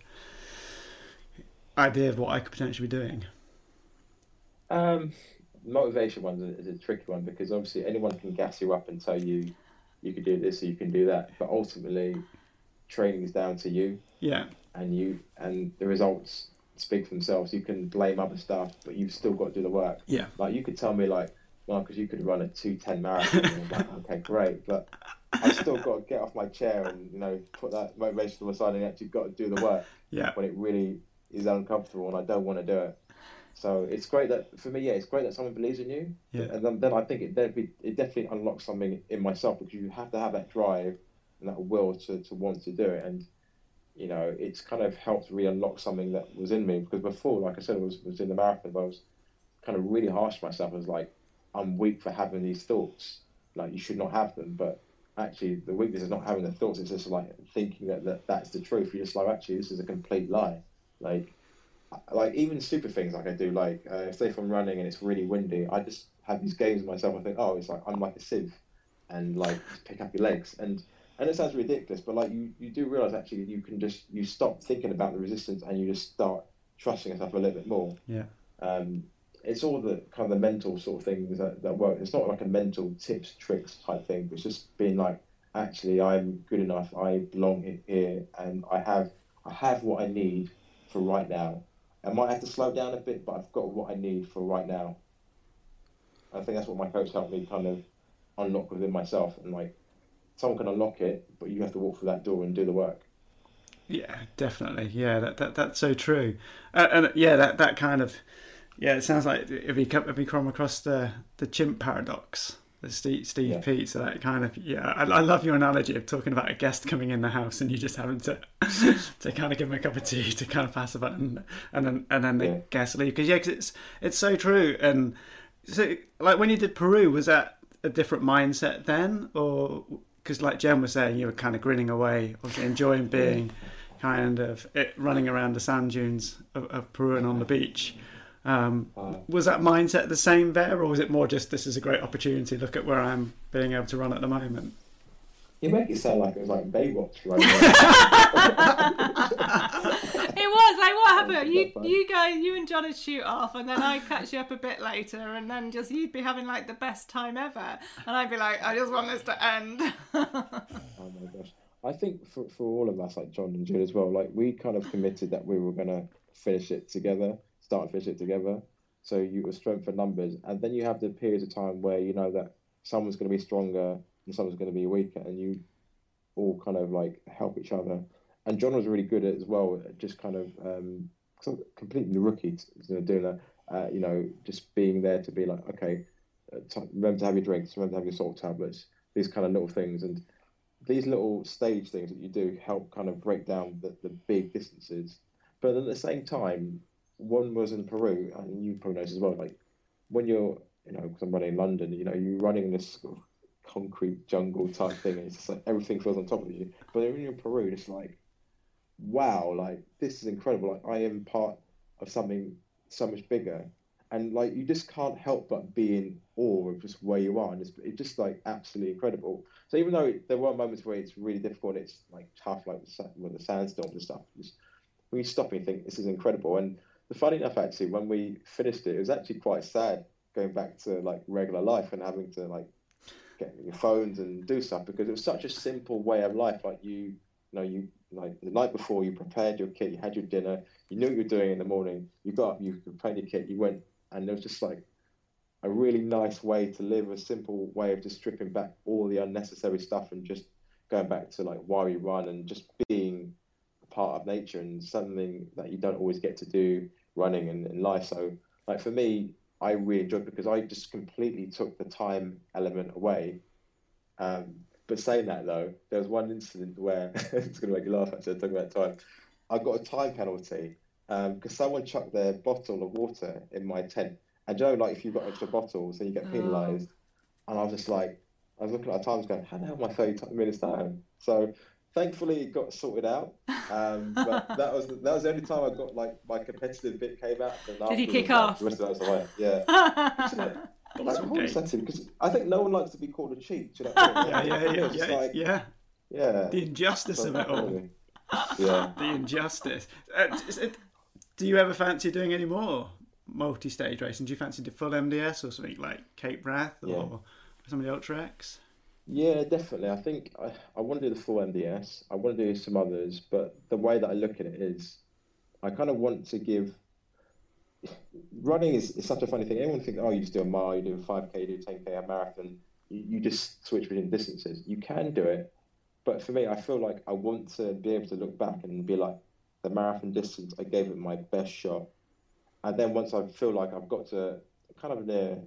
idea of what I could potentially be doing? Um, motivation one is a, is a tricky one because obviously anyone can gas you up and tell you you can do this or you can do that, but ultimately training is down to you Yeah, and you and the results speak for themselves. You can blame other stuff, but you've still got to do the work. yeah, Like you could tell me like, Marcus, you could run a two ten marathon. and I'm like, okay, great, but I've still got to get off my chair and you know put that motivation to the side and actually got to do the work yeah, when it really is uncomfortable and I don't want to do it. So it's great that for me, yeah, it's great that someone believes in you. Yeah. And then, then I think it it definitely unlocks something in myself because you have to have that drive and that will to, to want to do it. And you know, it's kind of helped re unlock something that was in me because before, like I said, I was was in the marathon, but I was kind of really harsh to myself. I was like, I'm weak for having these thoughts. Like you should not have them, but actually the weakness is not having the thoughts. It's just like thinking that, that that's the truth. You're just like, actually, this is a complete lie. Like, like even stupid things like I do, like uh, say if I'm running and it's really windy, I just have these games with myself. I think, oh, it's like I'm like a sieve, and like pick up your legs. And and it sounds ridiculous, but like you you do realize actually you can just you stop thinking about the resistance and you just start trusting yourself a little bit more. yeah, Um, it's all the kind of the mental sort of things that, that work. It's not like a mental tips, tricks type thing. It's just being like, actually, I'm good enough. I belong here, and I have I have what I need for right now. I might have to slow down a bit, but I've got what I need for right now. I think that's what my coach helped me kind of unlock within myself, and like someone can unlock it, but you have to walk through that door and do the work. Yeah, definitely. Yeah, that, that that's so true. Uh, and yeah, that that kind of yeah, it sounds like if we come if we come across the the chimp paradox, the Steve Steve Yeah. Pete, so that kind of yeah, I, I love your analogy of talking about a guest coming in the house and you just having to to kind of give them a cup of tea to kind of pass the button and then and then the Yeah. guests leave because yeah, 'cause it's it's so true and so like when you did Peru, was that a different mindset then or because like Jen was saying, you were kind of grinning away, obviously enjoying being kind of it, running around the sand dunes of, of Peru and on the beach. Um, was that mindset the same there, or was it more just this is a great opportunity? Look at where I'm being able to run at the moment. you make it sound like it was like Baywatch, right? Was like what happened? You you guys, you and John would shoot off, and then I'd catch you up a bit later, and then just you'd be having like the best time ever, and I'd be like, I just want this to end. Oh my gosh. I think for, for all of us, like John and Jill as well, like we kind of committed that we were going to finish it together, start and finish it together. So you were strength for numbers. And then you have the periods of time where you know that someone's going to be stronger and someone's going to be weaker, and you all kind of like help each other. And John was really good at as well, just kind of um, completely rookie, you know, doing that, uh, you know, just being there to be like, okay, uh, remember to have your drinks, remember to have your salt tablets, these kind of little things. And these little stage things that you do help kind of break down the, the big distances. But at the same time, one was in Peru, and you probably this as well. Like when you're, you know, because I'm running in London, you know, you're running in this concrete jungle type thing, and it's just like everything feels on top of you. But when you're in Peru, it's like, wow, like this is incredible. Like I am part of something so much bigger, and like you just can't help but be in awe of just where you are, and it's, it's just like absolutely incredible. So even though there were moments where it's really difficult, it's like tough, like with the sandstorms and stuff. Just when you stop and you think this is incredible. And the funny enough, actually, when we finished it, it was actually quite sad going back to like regular life and having to like get your phones and do stuff because it was such a simple way of life. Like you, you know, you like the night before you prepared your kit, you had your dinner, you knew what you were doing in the morning. You got up, you prepared your kit, you went, and it was just like a really nice way to live, a simple way of just stripping back all the unnecessary stuff and just going back to like why we run and just being a part of nature and something that you don't always get to do running in, in life. So like for me, I really enjoyed because I just completely took the time element away. Um, but saying that though, there was one incident where it's going to make you laugh actually talking about time. I got a time penalty because um, someone chucked their bottle of water in my tent. And you know, like if you've got extra bottles, then you get penalised. Oh. And I was just like, I was looking at the times going, how the hell am I 30 minutes down? So thankfully it got sorted out. Um, but that was that was the only time I got like my competitive bit came out. Did he kick off? The rest of the like, yeah. hold a because I think no one likes to be called a cheat. You know yeah, yeah, yeah, yeah, like, yeah. Yeah. The injustice of it all. Yeah. The injustice. Uh, it, do you ever fancy doing any more multi-stage racing? Do you fancy the full MDS or something like Cape Wrath or yeah. some of the Ultra X? Yeah, definitely. I think I, I want to do the full MDS. I want to do some others, but the way that I look at it is, I kind of want to give. Running is, is such a funny thing. Everyone thinks, oh, you just do a mile, you do a 5k, you do a 10k, a marathon. You, you just switch between distances. You can do it, but for me, I feel like I want to be able to look back and be like, the marathon distance, I gave it my best shot. And then once I feel like I've got to kind of the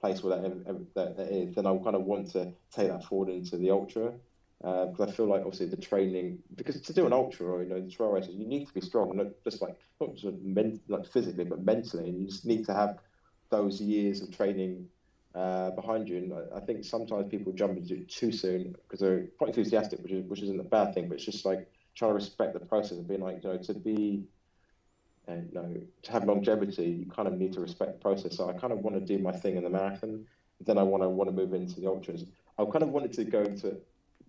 place where that, that, that is, then I kind of want to take that forward into the ultra. Because uh, I feel like obviously the training, because to do an ultra or you know the trail races, you need to be strong, not just like not just men, like physically, but mentally. And you just need to have those years of training uh, behind you. And I, I, think sometimes people jump into it too soon because they're quite enthusiastic, which is which isn't a bad thing, but it's just like trying to respect the process and being like, you know, to be and you know, to have longevity, you kind of need to respect the process. So I kind of want to do my thing in the marathon, then I want to want to move into the ultras. I kind of wanted to go into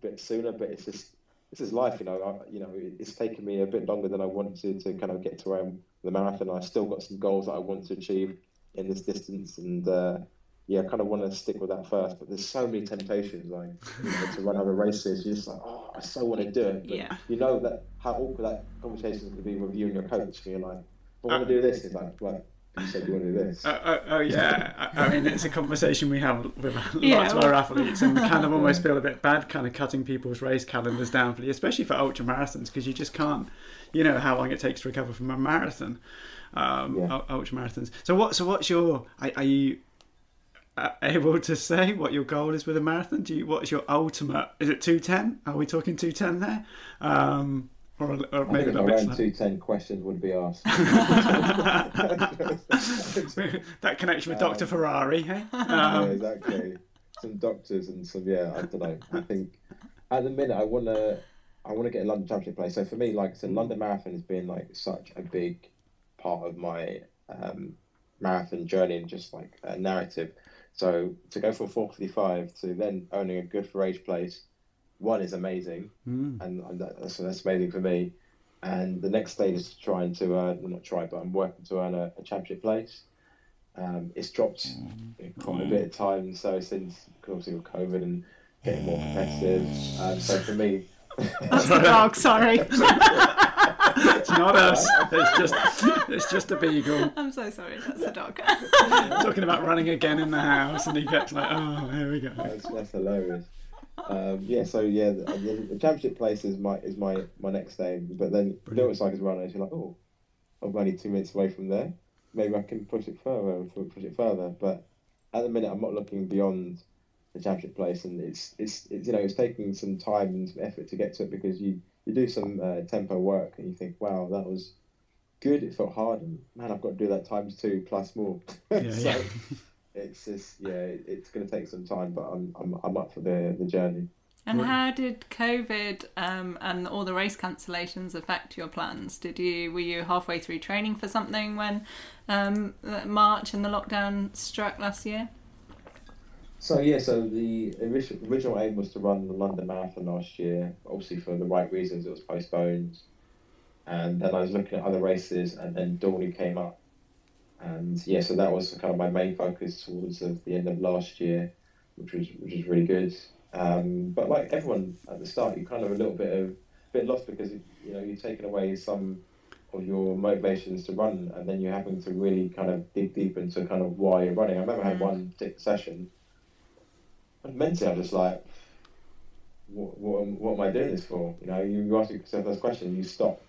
bit sooner, but it's just this is life, you know. I, you know, it's taken me a bit longer than I wanted to kind of get to um, the marathon. I still got some goals that I want to achieve in this distance, and uh, yeah, I kind of want to stick with that first. But there's so many temptations, like you know, to run other races. You're just like, oh, I so want to do it, but yeah. you know that how awkward that conversation could be with you and your coach. And you're like, I want to do this. He's like? You said you want to do this. Uh, uh, oh yeah, I, I, mean it's a conversation we have with yeah, lots of our athletes, and we kind of almost feel a bit bad, kind of cutting people's race calendars down for you, especially for ultra marathons, because you just can't, you know, how long it takes to recover from a marathon, um, yeah. ultra marathons. So what? So what's your? Are, are you uh, able to say what your goal is with a marathon? Do you? What's your ultimate? Is it two ten? Are we talking two ten there? Um, or, or maybe around two ten questions would be asked. that connection with Doctor um, Ferrari, hey? Um, yeah, exactly. Some doctors and some yeah, I don't know. I think at the minute I wanna I wanna get a London Championship place. So for me, like said, London Marathon has been like such a big part of my um, marathon journey and just like a narrative. So to go from 455 to then owning a good for age place one is amazing, mm. and, and that's, that's amazing for me. And the next stage is trying to earn, well, not try, but I'm working to earn a, a championship place. Um, it's dropped mm. quite a bit of time, so since obviously with COVID and getting more competitive. Um, so for me, that's the dog. Sorry. it's not us. It's just it's just a beagle. I'm so sorry. That's the dog. Talking about running again in the house, and he gets like, oh, here we go. That's, that's hilarious. Um, yeah, so yeah, the, the, championship place is my is my my next aim. But then you know it's like as runners, you're like, oh, I'm only two minutes away from there. Maybe I can push it further and push it further. But at the minute, I'm not looking beyond the championship place, and it's it's, it's you know it's taking some time and some effort to get to it because you you do some uh, tempo work and you think, wow, that was good. It felt hard, and man, I've got to do that times two plus more. Yeah, so, it's just yeah, it's going to take some time, but I'm I'm I'm up for the the journey. And how did COVID um, and all the race cancellations affect your plans? Did you were you halfway through training for something when um, March and the lockdown struck last year? So yeah, so the original aim was to run the London Marathon last year. Obviously, for the right reasons, it was postponed. And then I was looking at other races, and then Dorney came up, and yeah, so that was kind of my main focus towards the end of last year. which was which was really good. Um, but like everyone at the start, you're kind of a little bit of bit lost because you know you've taken away some of your motivations to run, and then you're having to really kind of dig deep into kind of why you're running. I remember I had one particular session, and mentally I'm just like, what, what, am- what am I doing this for? You know, you, you ask yourself those questions, you stop.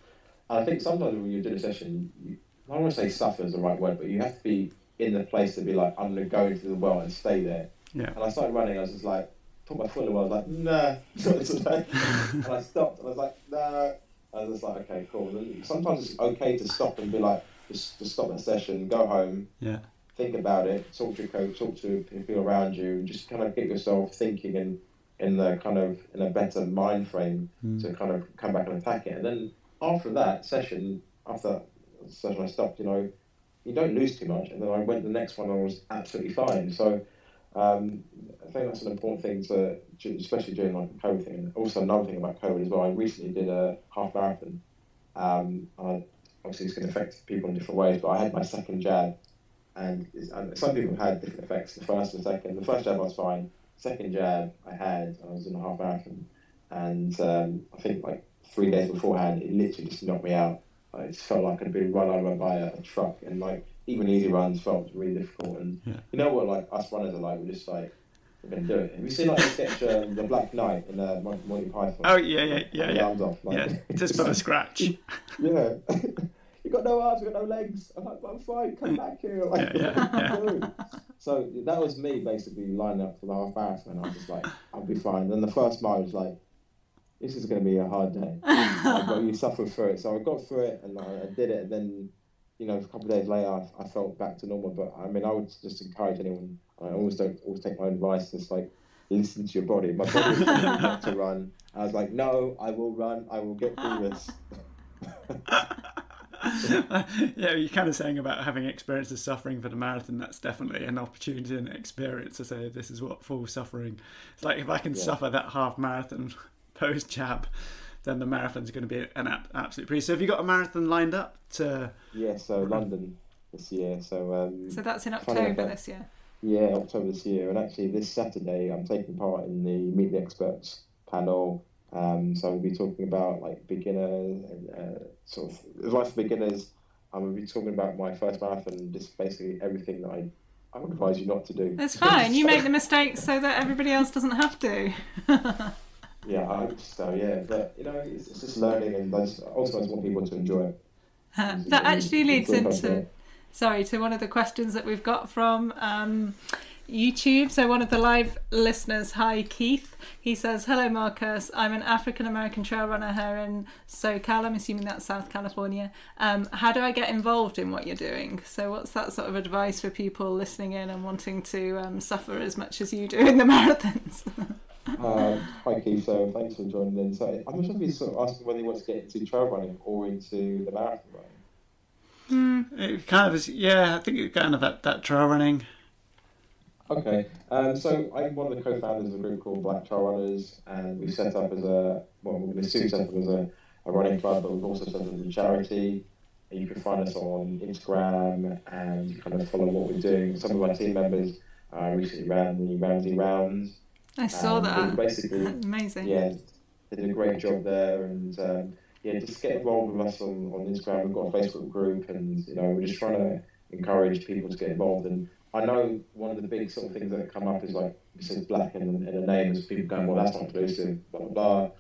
And I think sometimes when you do a session, you, I don't want to say suffer is the right word, but you have to be in the place to be like, I'm going to go into the well and stay there. Yeah. And I started running, I was just like, put my foot in the well, I was like, nah. and I stopped, and I was like, nah. I was just like, okay, cool. And sometimes it's okay to stop and be like, just to stop the session, go home, Yeah. think about it, talk to your coach, talk to people around you, and just kind of get yourself thinking and in the kind of in a better mind frame Mm. to kind of come back and attack it. And then after that session, after session I stopped, you know, you don't lose too much. And then I went the next one, and I was absolutely fine. So um, I think that's an important thing to, especially during like the COVID thing. And also another thing about COVID as well. I recently did a half marathon. Um, I, obviously, it's going to affect people in different ways, but I had my second jab, and, and some people had different effects. The first and second. The first jab I was fine. Second jab I had, I was in a half marathon, and um, I think like three days beforehand, it literally just knocked me out. I just felt like I'd been run over by a, a truck, and like even easy runs felt really difficult. And Yeah. you know what, like us runners are like, we're just like we're gonna do it. Have you seen like the sketch, um, the Black Knight in uh, Mon- Monty Python? Oh yeah, yeah, yeah, yeah. arms off, like- Yeah. Just but a scratch. yeah. you got no arms, you got no legs. I'm like, I'm fine, come back here. Like, Yeah, yeah, yeah. So that was me basically lining up for the half marathon. I was just like, I'll be fine. Then the first mile was like, this is going to be a hard day. but you suffer through it. So I got through it and I, I did it. And then, you know, a couple of days later, I, I felt back to normal. But I mean, I would just encourage anyone. I always don't always take my own advice. It's like listen to your body. My body was not to run. I was like, no, I will run. I will get through this. yeah, you're kind of saying about having experienced the suffering for the marathon. That's definitely an opportunity and experience to say this is what full suffering. It's like if I can Yeah. suffer that half marathon post jab, then the marathon's going to be an ab- absolute breeze. So have you got a marathon lined up to? Yeah, so London this year. So um, So that's in October enough, this year. yeah, October this year, and actually this Saturday I'm taking part in the Meet the Experts panel. Um, so we'll be talking about like beginner and uh, sort of advice for beginners. I'm going to be talking about my first marathon, just basically everything that I I would advise you not to do. It's fine. You make the mistakes so that everybody else doesn't have to. Yeah, I hope so. Yeah, but you know, it's, it's just learning, and I just want people to enjoy it. that actually leads into sorry to one of the questions that we've got from um, YouTube. So one of the live listeners, hi Keith, he says, "Hello Marcus, I'm an African American trail runner here in SoCal. I'm assuming that's South California. Um, how do I get involved in what you're doing? So what's that sort of advice for people listening in and wanting to um, suffer as much as you do in the marathons?" Uh, hi Keith, so thanks for joining in. So I'm just he's sort of asking whether he wants to get into trail running or into the marathon running. It kind of is. Yeah, I think it's kind of that that trail running. Okay, um, so I'm one of the co-founders of a group called Black Trail Runners, and we set up as a well, we're soon set up as a, a running club, but we've also set up as a charity. And you can find us on Instagram and kind of follow what we're doing. Some of our team members uh, recently ran the Ramsay Rounds. I saw Um, that. Basically, Amazing. yeah, they did a great job there, and um, yeah, just get involved with us on, on Instagram. We've got a Facebook group, and you know, we're just trying to encourage people to get involved. And I know one of the big sort of things that come up is like it says black in, in the name, is people going, well, that's not inclusive, blah blah blah.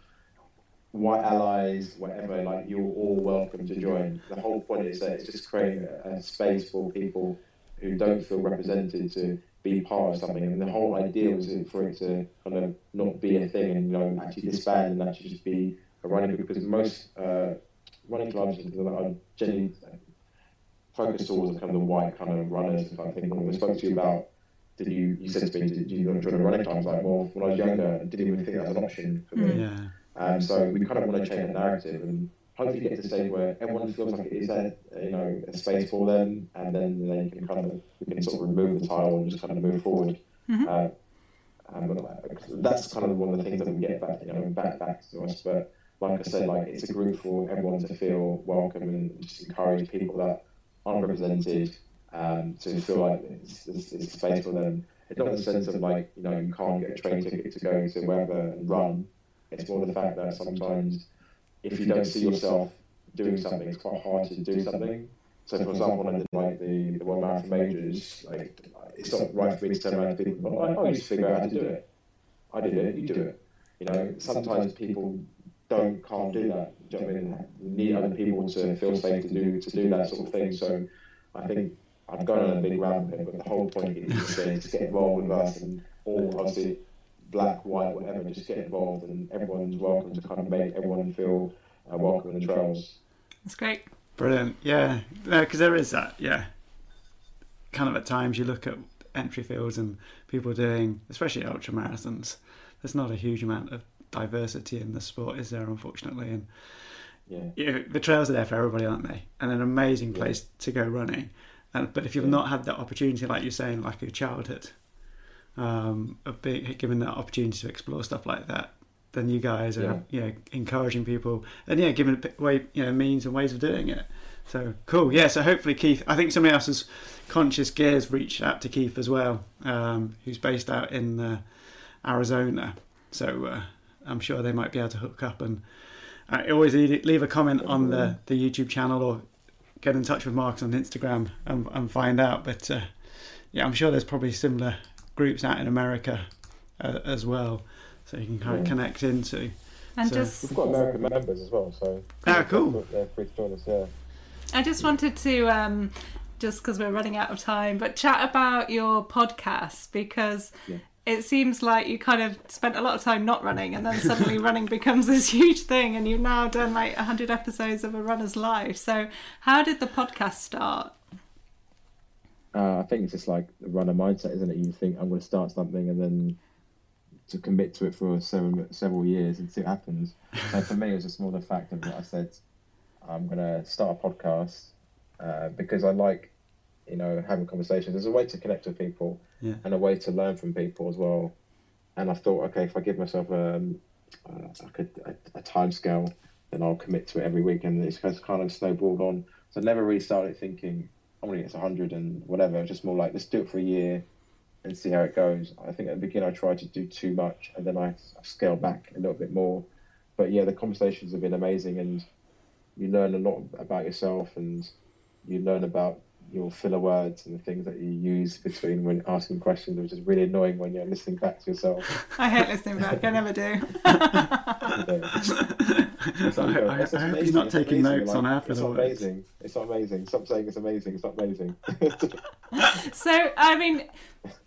White allies, whatever, like you're all welcome to join. The whole point is that it's just creating a, a space for people who don't feel represented to be part of something. And the whole idea was for it to kind of not be a thing and you know actually disband and actually just be a running group because most uh, running clubs are generally focused towards kind of the white kind of runners. If I think when we spoke to you about, did you you said to me, did you want to join a running club? I was like, well, when I was younger, I didn't even think that was an option for me. Yeah. Um, so we kind of want to change the narrative and hopefully get to a stage where everyone feels like it is a you know a space for them, and then they can kind of we can sort of remove the title and just kind of move forward. Uh, um, but that's kind of one of the things that we get back, you know, back back to us. But like I said, like it's a group for everyone to feel welcome and just encourage people that aren't represented um, to feel like it's, it's, it's a space for them. it's not in the sense of like you know you can't get a train ticket to go to wherever and run. It's more the fact that sometimes if you don't see yourself doing something, it's quite hard to do something. So, for example, when I did like the, the World Marathon Majors, like it's not right for me to turn around to people, I, I just figure out how to do it. I did it, you do it. You know, sometimes people don't can't do that. Do you know I mean? You need other people to feel safe to do to do that sort of thing. So I think I've gone on a big rant here, but the whole point is to, to get involved with us and all obviously black, white, whatever, just get involved and everyone's welcome to kind of make everyone feel uh, welcome in the trails. That's great. Brilliant. Yeah, because there is that. Yeah, kind of at times you look at entry fields and people doing, especially ultra marathons. There's not a huge amount of diversity in the sport, is there? Unfortunately, and Yeah. you know, the trails are there for everybody, aren't they? And an amazing Yeah. place to go running. And but if you've Yeah. not had that opportunity, like you're saying, like your childhood, um, of being given that opportunity to explore stuff like that, then you guys are yeah. encouraging people and yeah, giving a way you know means and ways of doing it. So cool, yeah. So hopefully Keith, I think somebody else's conscious gears reached out to Keith as well, um, who's based out in uh, Arizona. So uh, I'm sure they might be able to hook up and uh, always leave leave a comment on the, the YouTube channel or get in touch with Marcus on Instagram and, and find out. But uh, yeah, I'm sure there's probably similar groups out in America uh, as well, so you can kind of connect into. And So- just We've got American members as well, so Ah, cool. They're free to join us. Yeah. I just wanted to, um, just because we're running out of time, but chat about your podcast because Yeah. it seems like you kind of spent a lot of time not running and then suddenly running becomes this huge thing and you've now done like 100 episodes of A Runner's Life. So, how did the podcast start? Uh, I think it's just like the runner mindset, isn't it? You think I'm going to start something and then to commit to it for several several years and see what happens. So for me, it was just more the fact of what I said. I'm going to start a podcast uh, because I like, you know, having conversations. There's a way to connect with people Yeah. and a way to learn from people as well. And I thought, okay, if I give myself um, uh, like a, a, a time scale, then I'll commit to it every week. And it's kind of snowballed on. So I never really started thinking, Get to 100 and whatever. Just more like, let's do it for a year and see how it goes. I think at the beginning I tried to do too much and then I scaled back a little bit more. But yeah, the conversations have been amazing and you learn a lot about yourself and you learn about your filler words and the things that you use between when asking questions, which is really annoying when you're listening back to yourself. I hate listening back, I never do. It's I, like, I, I hope amazing, he's not it's taking amazing. notes on Like, after It's the not words. amazing. It's not amazing. Stop saying it's amazing. It's not amazing. So, I mean,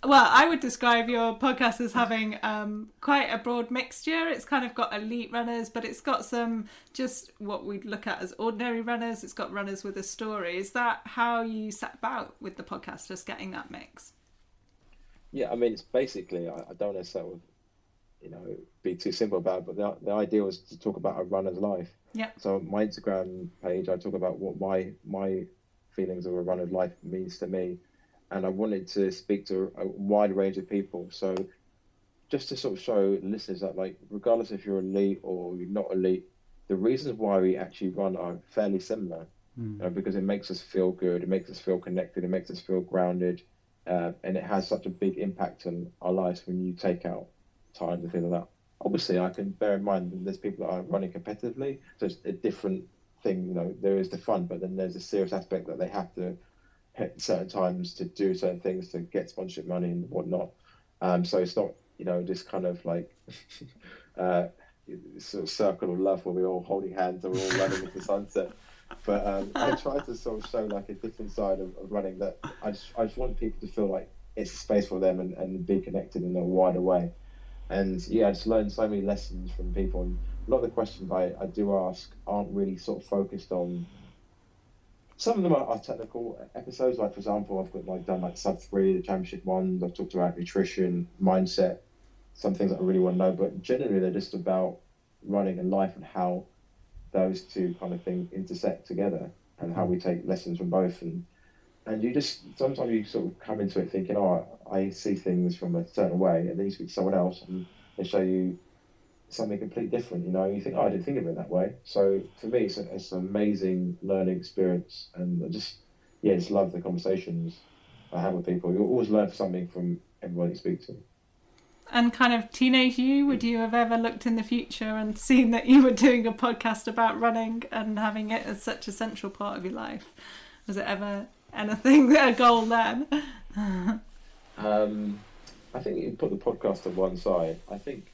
well, I would describe your podcast as having um, quite a broad mixture. It's kind of got elite runners, but it's got some just what we'd look at as ordinary runners. It's got runners with a story. Is that how you set about with the podcast, just getting that mix? Yeah, I mean, it's basically, I, I don't want to you know, be too simple about it, but the, the idea was to talk about a runner's life. Yeah. So my Instagram page, I talk about what my my feelings of a runner's life means to me, and I wanted to speak to a wide range of people. So just to sort of show listeners that, like, regardless if you're elite or you're not elite, the reasons why we actually run are fairly similar. Hmm. uh, because it makes us feel good, it makes us feel connected, it makes us feel grounded, uh, and it has such a big impact on our lives when you take out time to feel that. Obviously, I can bear in mind that there's people that are running competitively, so it's a different thing. You know, there is the fun, but then there's a serious aspect that they have to hit certain times to do certain things to get sponsorship money and whatnot. Um, so it's not, you know, this kind of like uh, sort of circle of love where we're all holding hands and we're all running into the sunset. But um, I try to sort of show like a different side of, of running that I just, I just want people to feel like it's a space for them and, and be connected in a wider way. And yeah, I just learned so many lessons from people. And a lot of the questions I, I do ask aren't really sort of focused on. Some of them are, are technical episodes. Like for example, I've got like done like sub three, the championship ones. I've talked about nutrition, mindset, some things that I really want to know. But generally, they're just about running and life and how those two kind of things intersect together and how we take lessons from both and and you just sometimes you sort of come into it thinking oh I see things from a certain way and then you speak to someone else and they show you something completely different you know you think oh I didn't think of it that way so for me it's, a, it's an amazing learning experience and I just yeah just love the conversations I have with people you always learn something from every everyone you speak to. And kind of teenage you, would you have ever looked in the future and seen that you were doing a podcast about running and having it as such a central part of your life? Was it ever anything a goal then? Um, I think you put the podcast to one side. I think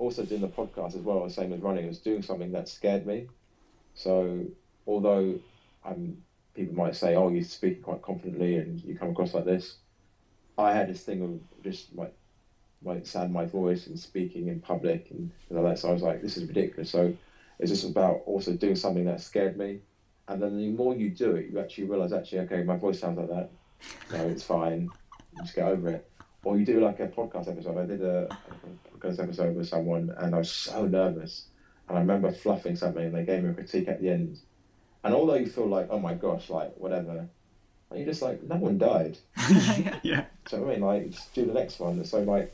also doing the podcast as well, the same as running, was doing something that scared me. So although I'm, people might say, "Oh, you speak quite confidently and you come across like this," I had this thing of just like like sound my voice and speaking in public and know, that. So I was like, "This is ridiculous." So it's just about also doing something that scared me. And then the more you do it, you actually realize, actually, okay, my voice sounds like that. No, it's fine. just get over it. Or you do like a podcast episode. I did a, a podcast episode with someone, and I was so nervous. And I remember fluffing something, and they gave me a critique at the end. And although you feel like, oh my gosh, like whatever, and you're just like, no one died. yeah. So I mean, like, just do the next one. So like,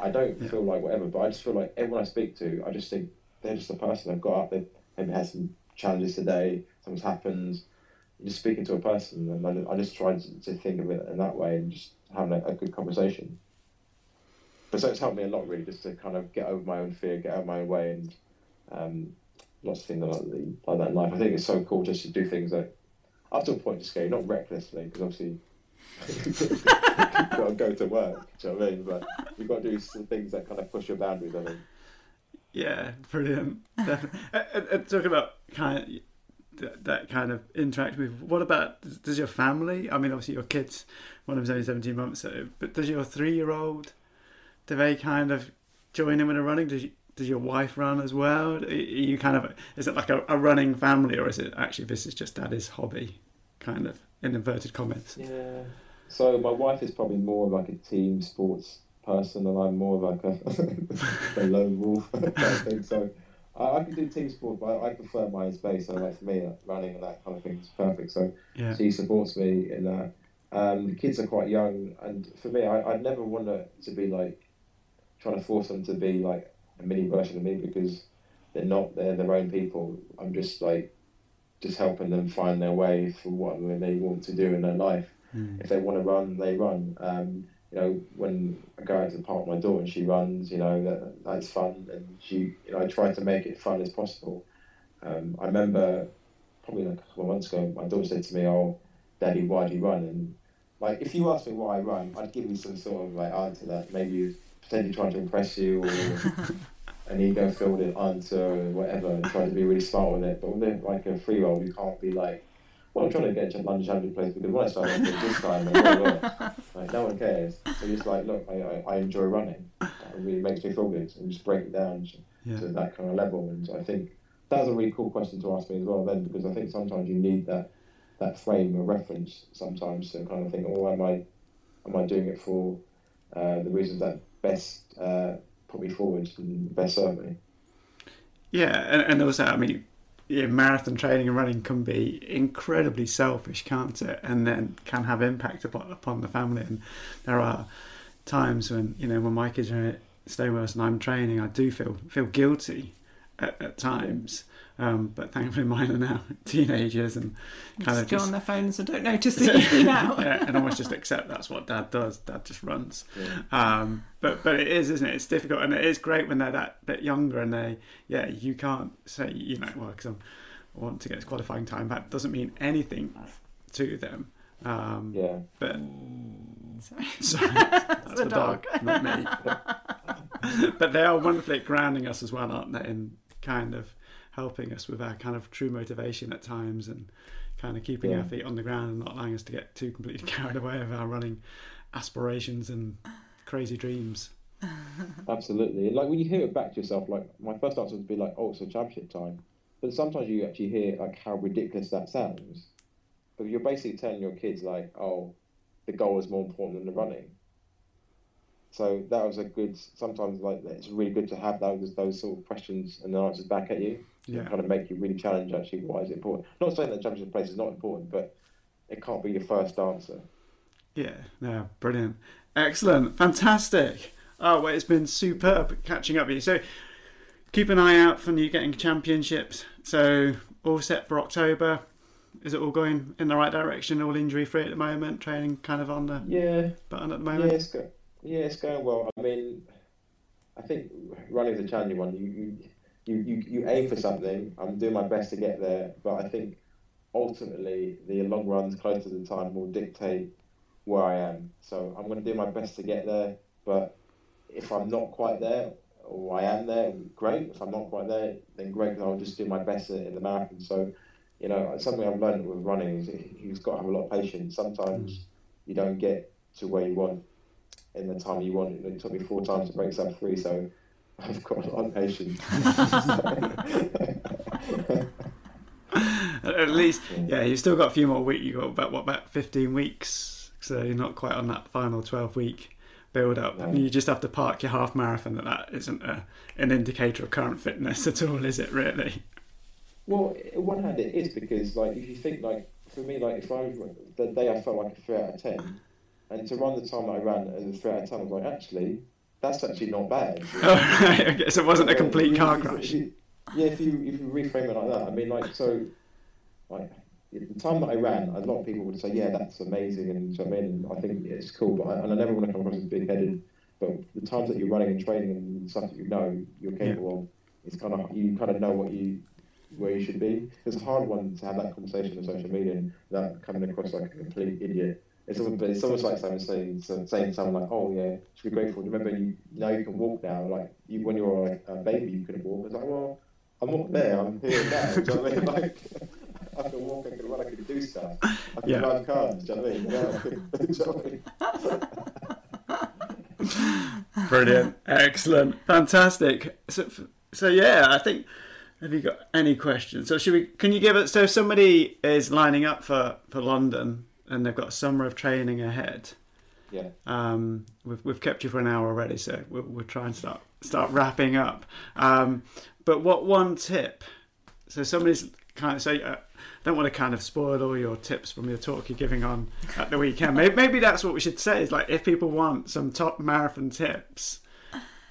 I don't Yeah. feel like whatever, but I just feel like everyone I speak to, I just think they're just a person. They've got up, they've maybe had some challenges today, something's happened. You're just speaking to a person, and I, I just try to, to think of it in that way and just having a, a good conversation. But so it's helped me a lot, really, just to kind of get over my own fear, get out of my own way, and um, lots of things like, like that in life. I think it's so cool just to do things that, up to a point, just scary, not recklessly, because obviously you've got to go to work. Do you know what I mean? But you've got to do some things that kind of push your boundaries. I think. Yeah, brilliant. Uh, uh, uh, talking about kind of that, that kind of interact with. What about does, does your family? I mean, obviously your kids. One of them's only seventeen months, so, but does your three-year-old? Do they kind of join in with the running? Does you, does your wife run as well? Are you kind of is it like a, a running family, or is it actually this is just daddy's hobby, kind of in inverted commas? Yeah. So my wife is probably more of like a team sports person, and I'm more of like a, a lone wolf I think. So I, I can do team sport, but I prefer my own space. So like for me, running and that kind of thing is perfect. So Yeah. she supports me in that. Um, the kids are quite young, and for me, I, I'd never want to, to be like trying to force them to be like a mini version of me because they're not. They're their own people. I'm just like just helping them find their way for what they want to do in their life. Mm. If they want to run, they run. Um, you know, when I go out to the park with my daughter and she runs, you know, that that's fun, and she, you know, I try to make it fun as possible. Um, I remember probably like a couple of months ago, my daughter said to me, "Oh, Daddy, why do you run?" And like, if you ask me why I run, I'd give you some sort of like answer that maybe you're potentially trying to impress you or an ego-filled answer or whatever, and trying to be really smart with it. But with it, like a free-roll, you can't be like, "Well, I'm trying to get to London Champion place because when I started off this time, I won't like no one cares. So just like, look, I, I, I enjoy running. It really makes me feel good, and just break it down Yeah. to that kind of level. And I think that's a really cool question to ask me as well then, because I think sometimes you need that that frame of reference sometimes to kind of think, oh, am I am I doing it for uh, the reasons that best uh, put me forward and best serve me? Yeah, and, and also, I mean, yeah, marathon training and running can be incredibly selfish, can't it? And then can have impact upon, upon the family. And there are times when you know when my kids are staying with us and I'm training, I do feel feel guilty at, at times. Um, but thankfully, mine are now teenagers and kind of Just go on their phones and don't notice that you've yeah, and almost just accept that's what dad does. Dad just runs. Yeah. Um, but but it is, isn't it? It's difficult, and it is great when they're that bit younger, and they yeah, you can't say you know well because I want to get this qualifying time. That doesn't mean anything to them. Um, Yeah. But Sorry. sorry, that's the the dog, not me. but they are wonderfully grounding us as well, aren't they? In kind of helping us with our kind of true motivation at times and kind of keeping Yeah. our feet on the ground and not allowing us to get too completely carried away with our running aspirations and crazy dreams. Absolutely. Like when you hear it back to yourself, like my first answer would be like, oh, it's a championship time. But sometimes you actually hear like how ridiculous that sounds. But you're basically telling your kids like, oh, the goal is more important than the running. So that was a good. Sometimes like it's really good to have those those sort of questions and the answers back at you. Yeah. Kind of make you really challenge actually why is it important. Not saying that championship place is not important, but it can't be your first answer. Yeah, no, brilliant. Excellent. Fantastic. Oh, well, it's been superb catching up with you. So keep an eye out for you getting championships. So all set for October. Is it all going in the right direction? All injury free at the moment? Training kind of on the Yeah, button at the moment. yeah, it's, go- Yeah, it's going well. I mean, I think running is a challenging one. You, you, you, you aim for something. I'm doing my best to get there, but I think ultimately the long runs closer to the time will dictate where I am. So I'm going to do my best to get there, but if I'm not quite there, or I am there, great. If I'm not quite there, then great. I'll just do my best in the marathon. So, you know, something I've learned with running is you've got to have a lot of patience. Sometimes mm. you don't get to where you want in the time you want. It took me four times to break sub three, so I've got a lot of patience. At least, yeah, you've still got a few more weeks. You've got about what about fifteen weeks, so you're not quite on that final twelve week build up. No. You just have to park your half marathon. That that isn't a, an indicator of current fitness at all, is it? Really? Well, on one hand, it is because, like, if you think, like, for me, like, if I the day I felt like a three out of ten, and to run the time that I ran as a three out of ten, I was like, actually, that's actually not bad. Oh, right. Okay, so it wasn't a complete car crash. if- Yeah, if you if you reframe it like that, I mean, like, so, like, the time that I ran, a lot of people would say, yeah, that's amazing, and so I mean, I think it's cool, but I, and I never want to come across as big headed. But the times that you're running and training and stuff that you know you're capable of, it's kind of you kind of know what you where you should be. It's a hard one to have that conversation on social media without coming across like a complete idiot. It's almost, it's almost like someone saying saying to someone like, "Oh yeah, should be grateful." Remember, you now you can walk now. Like you, when you were a, a baby, you couldn't walk. It's like, well, I'm not there. I'm here now. do you know what I mean? Like, I can walk. I can run. I can do stuff. I can Yeah. run cars. Do you know what I mean? Yeah, I do you know what I mean? Brilliant, excellent, fantastic. So, so yeah, I think. Have you got any questions? So should we? Can you give it? So if somebody is lining up for for London and they've got a summer of training ahead. Yeah. Um, we've we've kept you for an hour already, so we'll, we'll try and start start wrapping up. Um, but what one tip? So somebody's kind of say. Uh, don't want to kind of spoil all your tips from your talk you're giving on at the weekend. Maybe, maybe that's what we should say. Is like if people want some top marathon tips,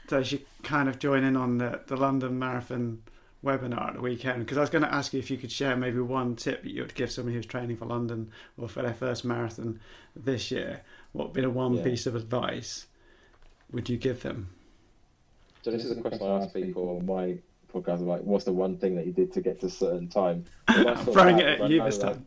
they should kind of join in on the the London Marathon webinar at the weekend. Because I was going to ask you if you could share maybe one tip that you would give somebody who's training for London or for their first marathon this year. What would be the one Yeah. piece of advice would you give them? So this is a question I ask people on my podcast. Like, what's the one thing that you did to get to a certain time? When I I'm throwing that, it at you this that time.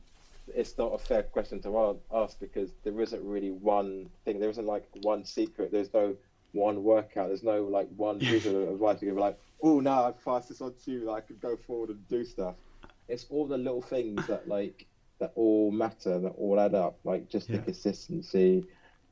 It's not a fair question to ask because there isn't really one thing. There isn't like one secret. There's no one workout. There's no like one piece of advice to give. Like, oh, now I've passed this on to you. That I could go forward and do stuff. It's all the little things that like that all matter. That all add up. Like just Yeah. the consistency.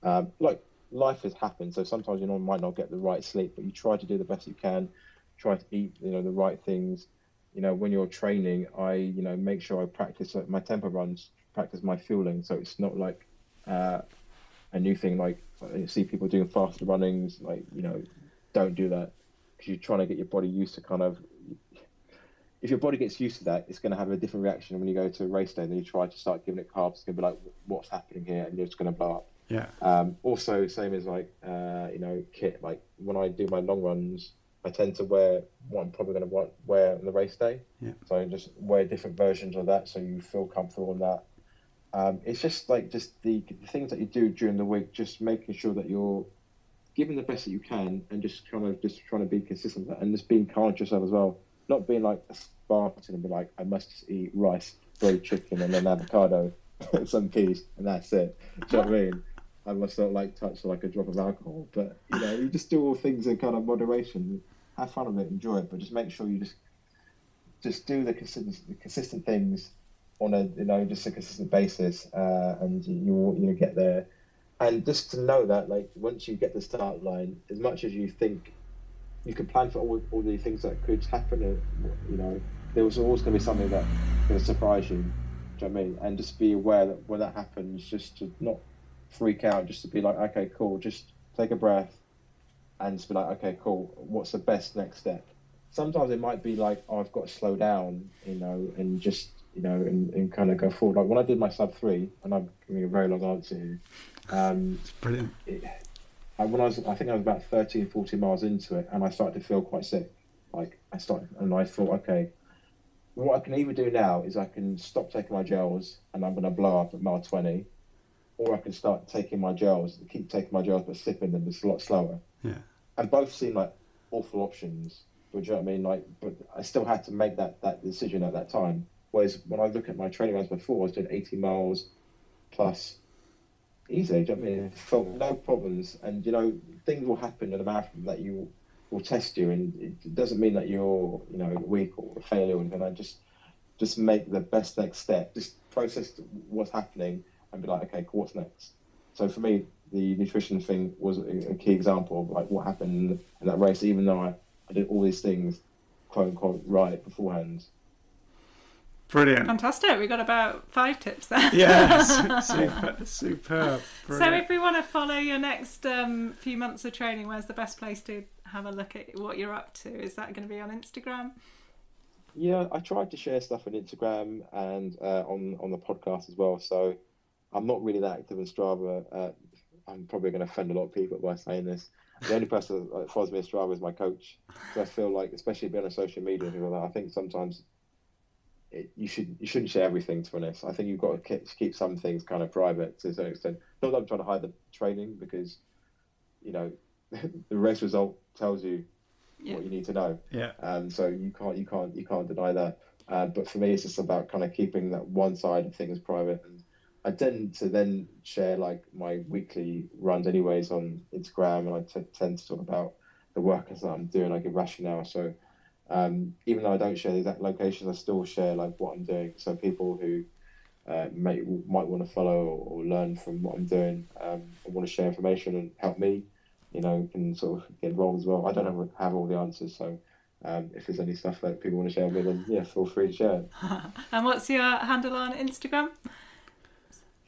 Um, like life has happened, so sometimes you know might not get the right sleep, but you try to do the best you can. Try to eat, you know, the right things. You know, when you're training, I, you know, make sure I practice like, my tempo runs, practice my fueling, so it's not like uh, a new thing. Like I see people doing faster runnings, like you know, don't do that because you're trying to get your body used to kind of. If your body gets used to that, it's going to have a different reaction when you go to a race day. Then you try to start giving it carbs. It's going to be like, what's happening here, and you're just going to blow up. Yeah, Um, also, same as like uh, you know kit. Like when I do my long runs, I tend to wear what I'm probably going to want wear on the race day. Yeah. So I just wear different versions of that, so you feel comfortable in that. Um, it's just like just the, the things that you do during the week, just making sure that you're giving the best that you can, and just kind of just trying to be consistent and just being kind to yourself as well. Not being like a Spartan and be like, I must just eat rice, grilled chicken, and then avocado, some peas, and that's it. Do you know what I mean? I must not like touch like a drop of alcohol, but you know, you just do all things in kind of moderation. Have fun with it, enjoy it, but just make sure you just just do the consistent, the consistent things on a you know just a consistent basis, uh, and you will you know get there. And just to know that like once you get the start line, as much as you think you can plan for all, all the things that could happen, uh, you know, there was always going to be something that going to surprise you. Do you know I mean? And just be aware that when that happens, just to not freak out, just to be like, okay, cool, just take a breath and just be like, okay, cool, what's the best next step? Sometimes it might be like, oh, I've got to slow down, you know, and just, you know, and, and kind of go forward. Like when I did my sub three, and I'm giving a very long answer here, um, it's brilliant. it, I, when I was, I think I was about 13, 14 miles into it, and I started to feel quite sick. Like I started, and I thought, okay, what I can either do now is I can stop taking my gels, and I'm going to blow up at mile 20, or I can start taking my gels, keep taking my gels, but sipping them just a lot slower. Yeah. And both seem like awful options. But do you know what I mean? Like, but I still had to make that that decision at that time. Whereas when I look at my training runs before, I was doing 80 miles plus easy. Do you know what I mean? Felt no problems, and you know things will happen in a marathon that you will test you, and it doesn't mean that you're you know weak or a failure or anything. I just just make the best next step. Just process what's happening and be like, okay, what's next? So for me, the nutrition thing was a, key example of like what happened in, in that race. Even though I, I did all these things, quote unquote, right beforehand. Brilliant. Fantastic. We got about five tips there. Yes, super, superb. So if we want to follow your next um, few months of training, where's the best place to have a look at what you're up to? Is that going to be on Instagram? Yeah, I tried to share stuff on Instagram and uh, on on the podcast as well. So I'm not really that active on Strava. Uh, I'm probably going to offend a lot of people by saying this. The only person that follows me on Strava is my coach. So I feel like, especially being on social media and things like that, I think sometimes it, you should you shouldn't share everything. To be honest, I think you've got to keep, keep some things kind of private to a certain extent. Not that I'm trying to hide the training because you know the race result tells you Yeah. what you need to know. yeah, Um, so you can't you can't you can't deny that. Uh, but for me, it's just about kind of keeping that one side of things private. And I tend to then share like my weekly runs anyways on Instagram, and I t- tend to talk about the workouts that I'm doing. I give rationale. So um, even though I don't share the exact locations, I still share like what I'm doing. So people who uh, may, might want to follow or, or learn from what I'm doing um, and want to share information and help me, you know, can sort of get involved as well. I don't have, have all the answers, so um, if there's any stuff that people want to share with, then yeah, feel free to share. And what's your handle on Instagram?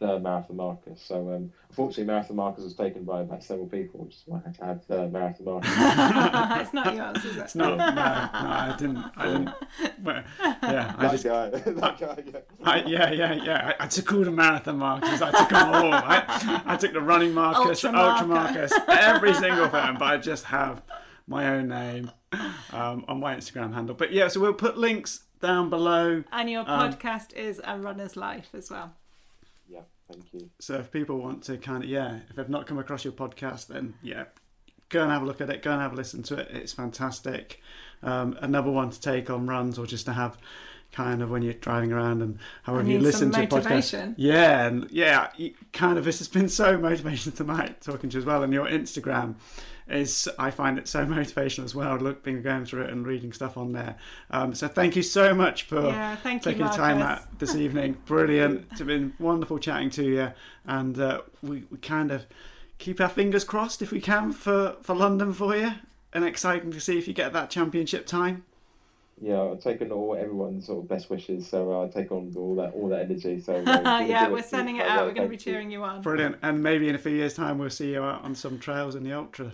The Marathon Marcus. So um, unfortunately, Marathon Marcus was taken by about several people, which is why I had to have the Marathon Marcus. it's not yours, is it? it's not. No, no, I didn't. I didn't. Well, yeah, I that just. guy, that guy, yeah. I, yeah, yeah, yeah. I, I took all the marathon markers. I took them all. I, I took the running markers, Ultra ultra marker. markers, every single thing. But I just have my own name um, on my Instagram handle. But yeah, so we'll put links down below. And your Um, podcast is A Runner's Life as well. Yeah, thank you. So if people want to kind of yeah, if they've not come across your podcast, then yeah, go and have a look at it. Go and have a listen to it. It's fantastic. Um, another one to take on runs or just to have kind of when you're driving around and however you listen some to your podcast. Yeah, and yeah, you- kind of. This has been so motivational tonight talking to you as well. And your Instagram is, I find it so motivational as well. Looking, going through it and reading stuff on there. Um, so thank you so much for Yeah, thank you, taking the time out this evening. Brilliant. It's been wonderful chatting to you, and uh, we, we kind of keep our fingers crossed if we can for, for London for you. And exciting to see if you get that championship time. Yeah, I've taken all everyone's sort of best wishes, so I'll take on all that all that energy. So uh, yeah, we're it. sending it Well, out. We're going to be cheering you on. Brilliant. And maybe in a few years' time, we'll see you out on some trails in the ultra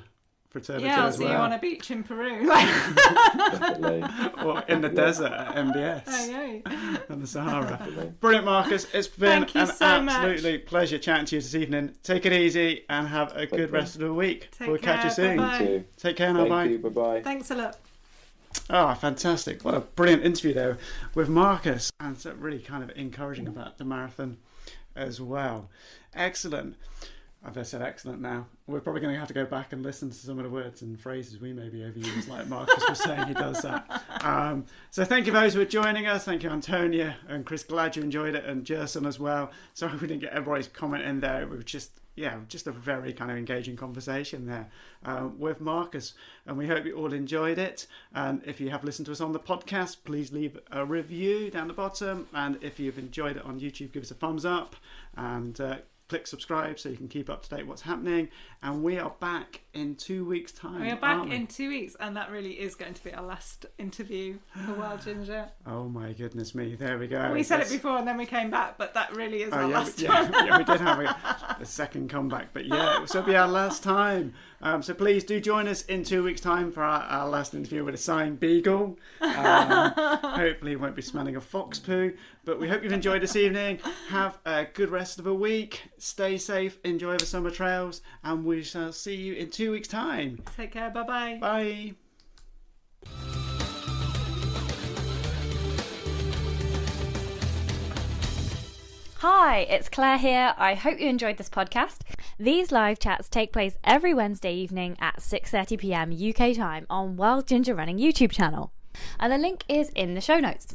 fraternity Yeah, I'll as see you well. on a beach in Peru. Definitely, or in the desert at MDS. oh, yeah. and the Sahara. definitely. Brilliant, Marcus. It's been an so much. absolutely pleasure chatting to you this evening. Take it easy and have a good care. rest of the week. Take we'll catch you soon. Bye-bye. You. Take care now. Thank bye. you. Bye bye. Thanks a lot. Oh, fantastic. What a brilliant interview there with Marcus. And so really kind of encouraging about the marathon as well. Excellent. I've said excellent now. We're probably going to have to go back and listen to some of the words and phrases we maybe overuse, like Marcus was saying he does that. Um, so thank you those who are joining us. Thank you, Antonia and Chris. Glad you enjoyed it, and Jerson as well. Sorry we didn't get everybody's comment in there. It was just yeah, just a very kind of engaging conversation there uh, with Marcus. And we hope you all enjoyed it. And if you have listened to us on the podcast, please leave a review down the bottom. And if you've enjoyed it on YouTube, give us a thumbs up and uh, click subscribe so you can keep up to date what's happening. And we are back in two weeks' time. We are back we? in two weeks, and that really is going to be our last interview for Wild Ginger. Oh my goodness me! There we go. we said it before, and then we came back, but that really is Oh, our yeah, last we, one. yeah, yeah, we did have a, a second comeback, but yeah, will be our last time. Um, so please do join us in two weeks' time for our, our last interview with a signed beagle. Um, hopefully, it won't be smelling of fox poo. But we hope you've enjoyed this evening. Have a good rest of the week. Stay safe. Enjoy the summer trails, and we shall see you in two weeks' time. Take care. Bye bye. Bye. Hi, it's Claire here. I hope you enjoyed this podcast. These live chats take place every Wednesday evening at 6:30 p.m. UK time on Wild Ginger Running YouTube channel. And the link is in the show notes.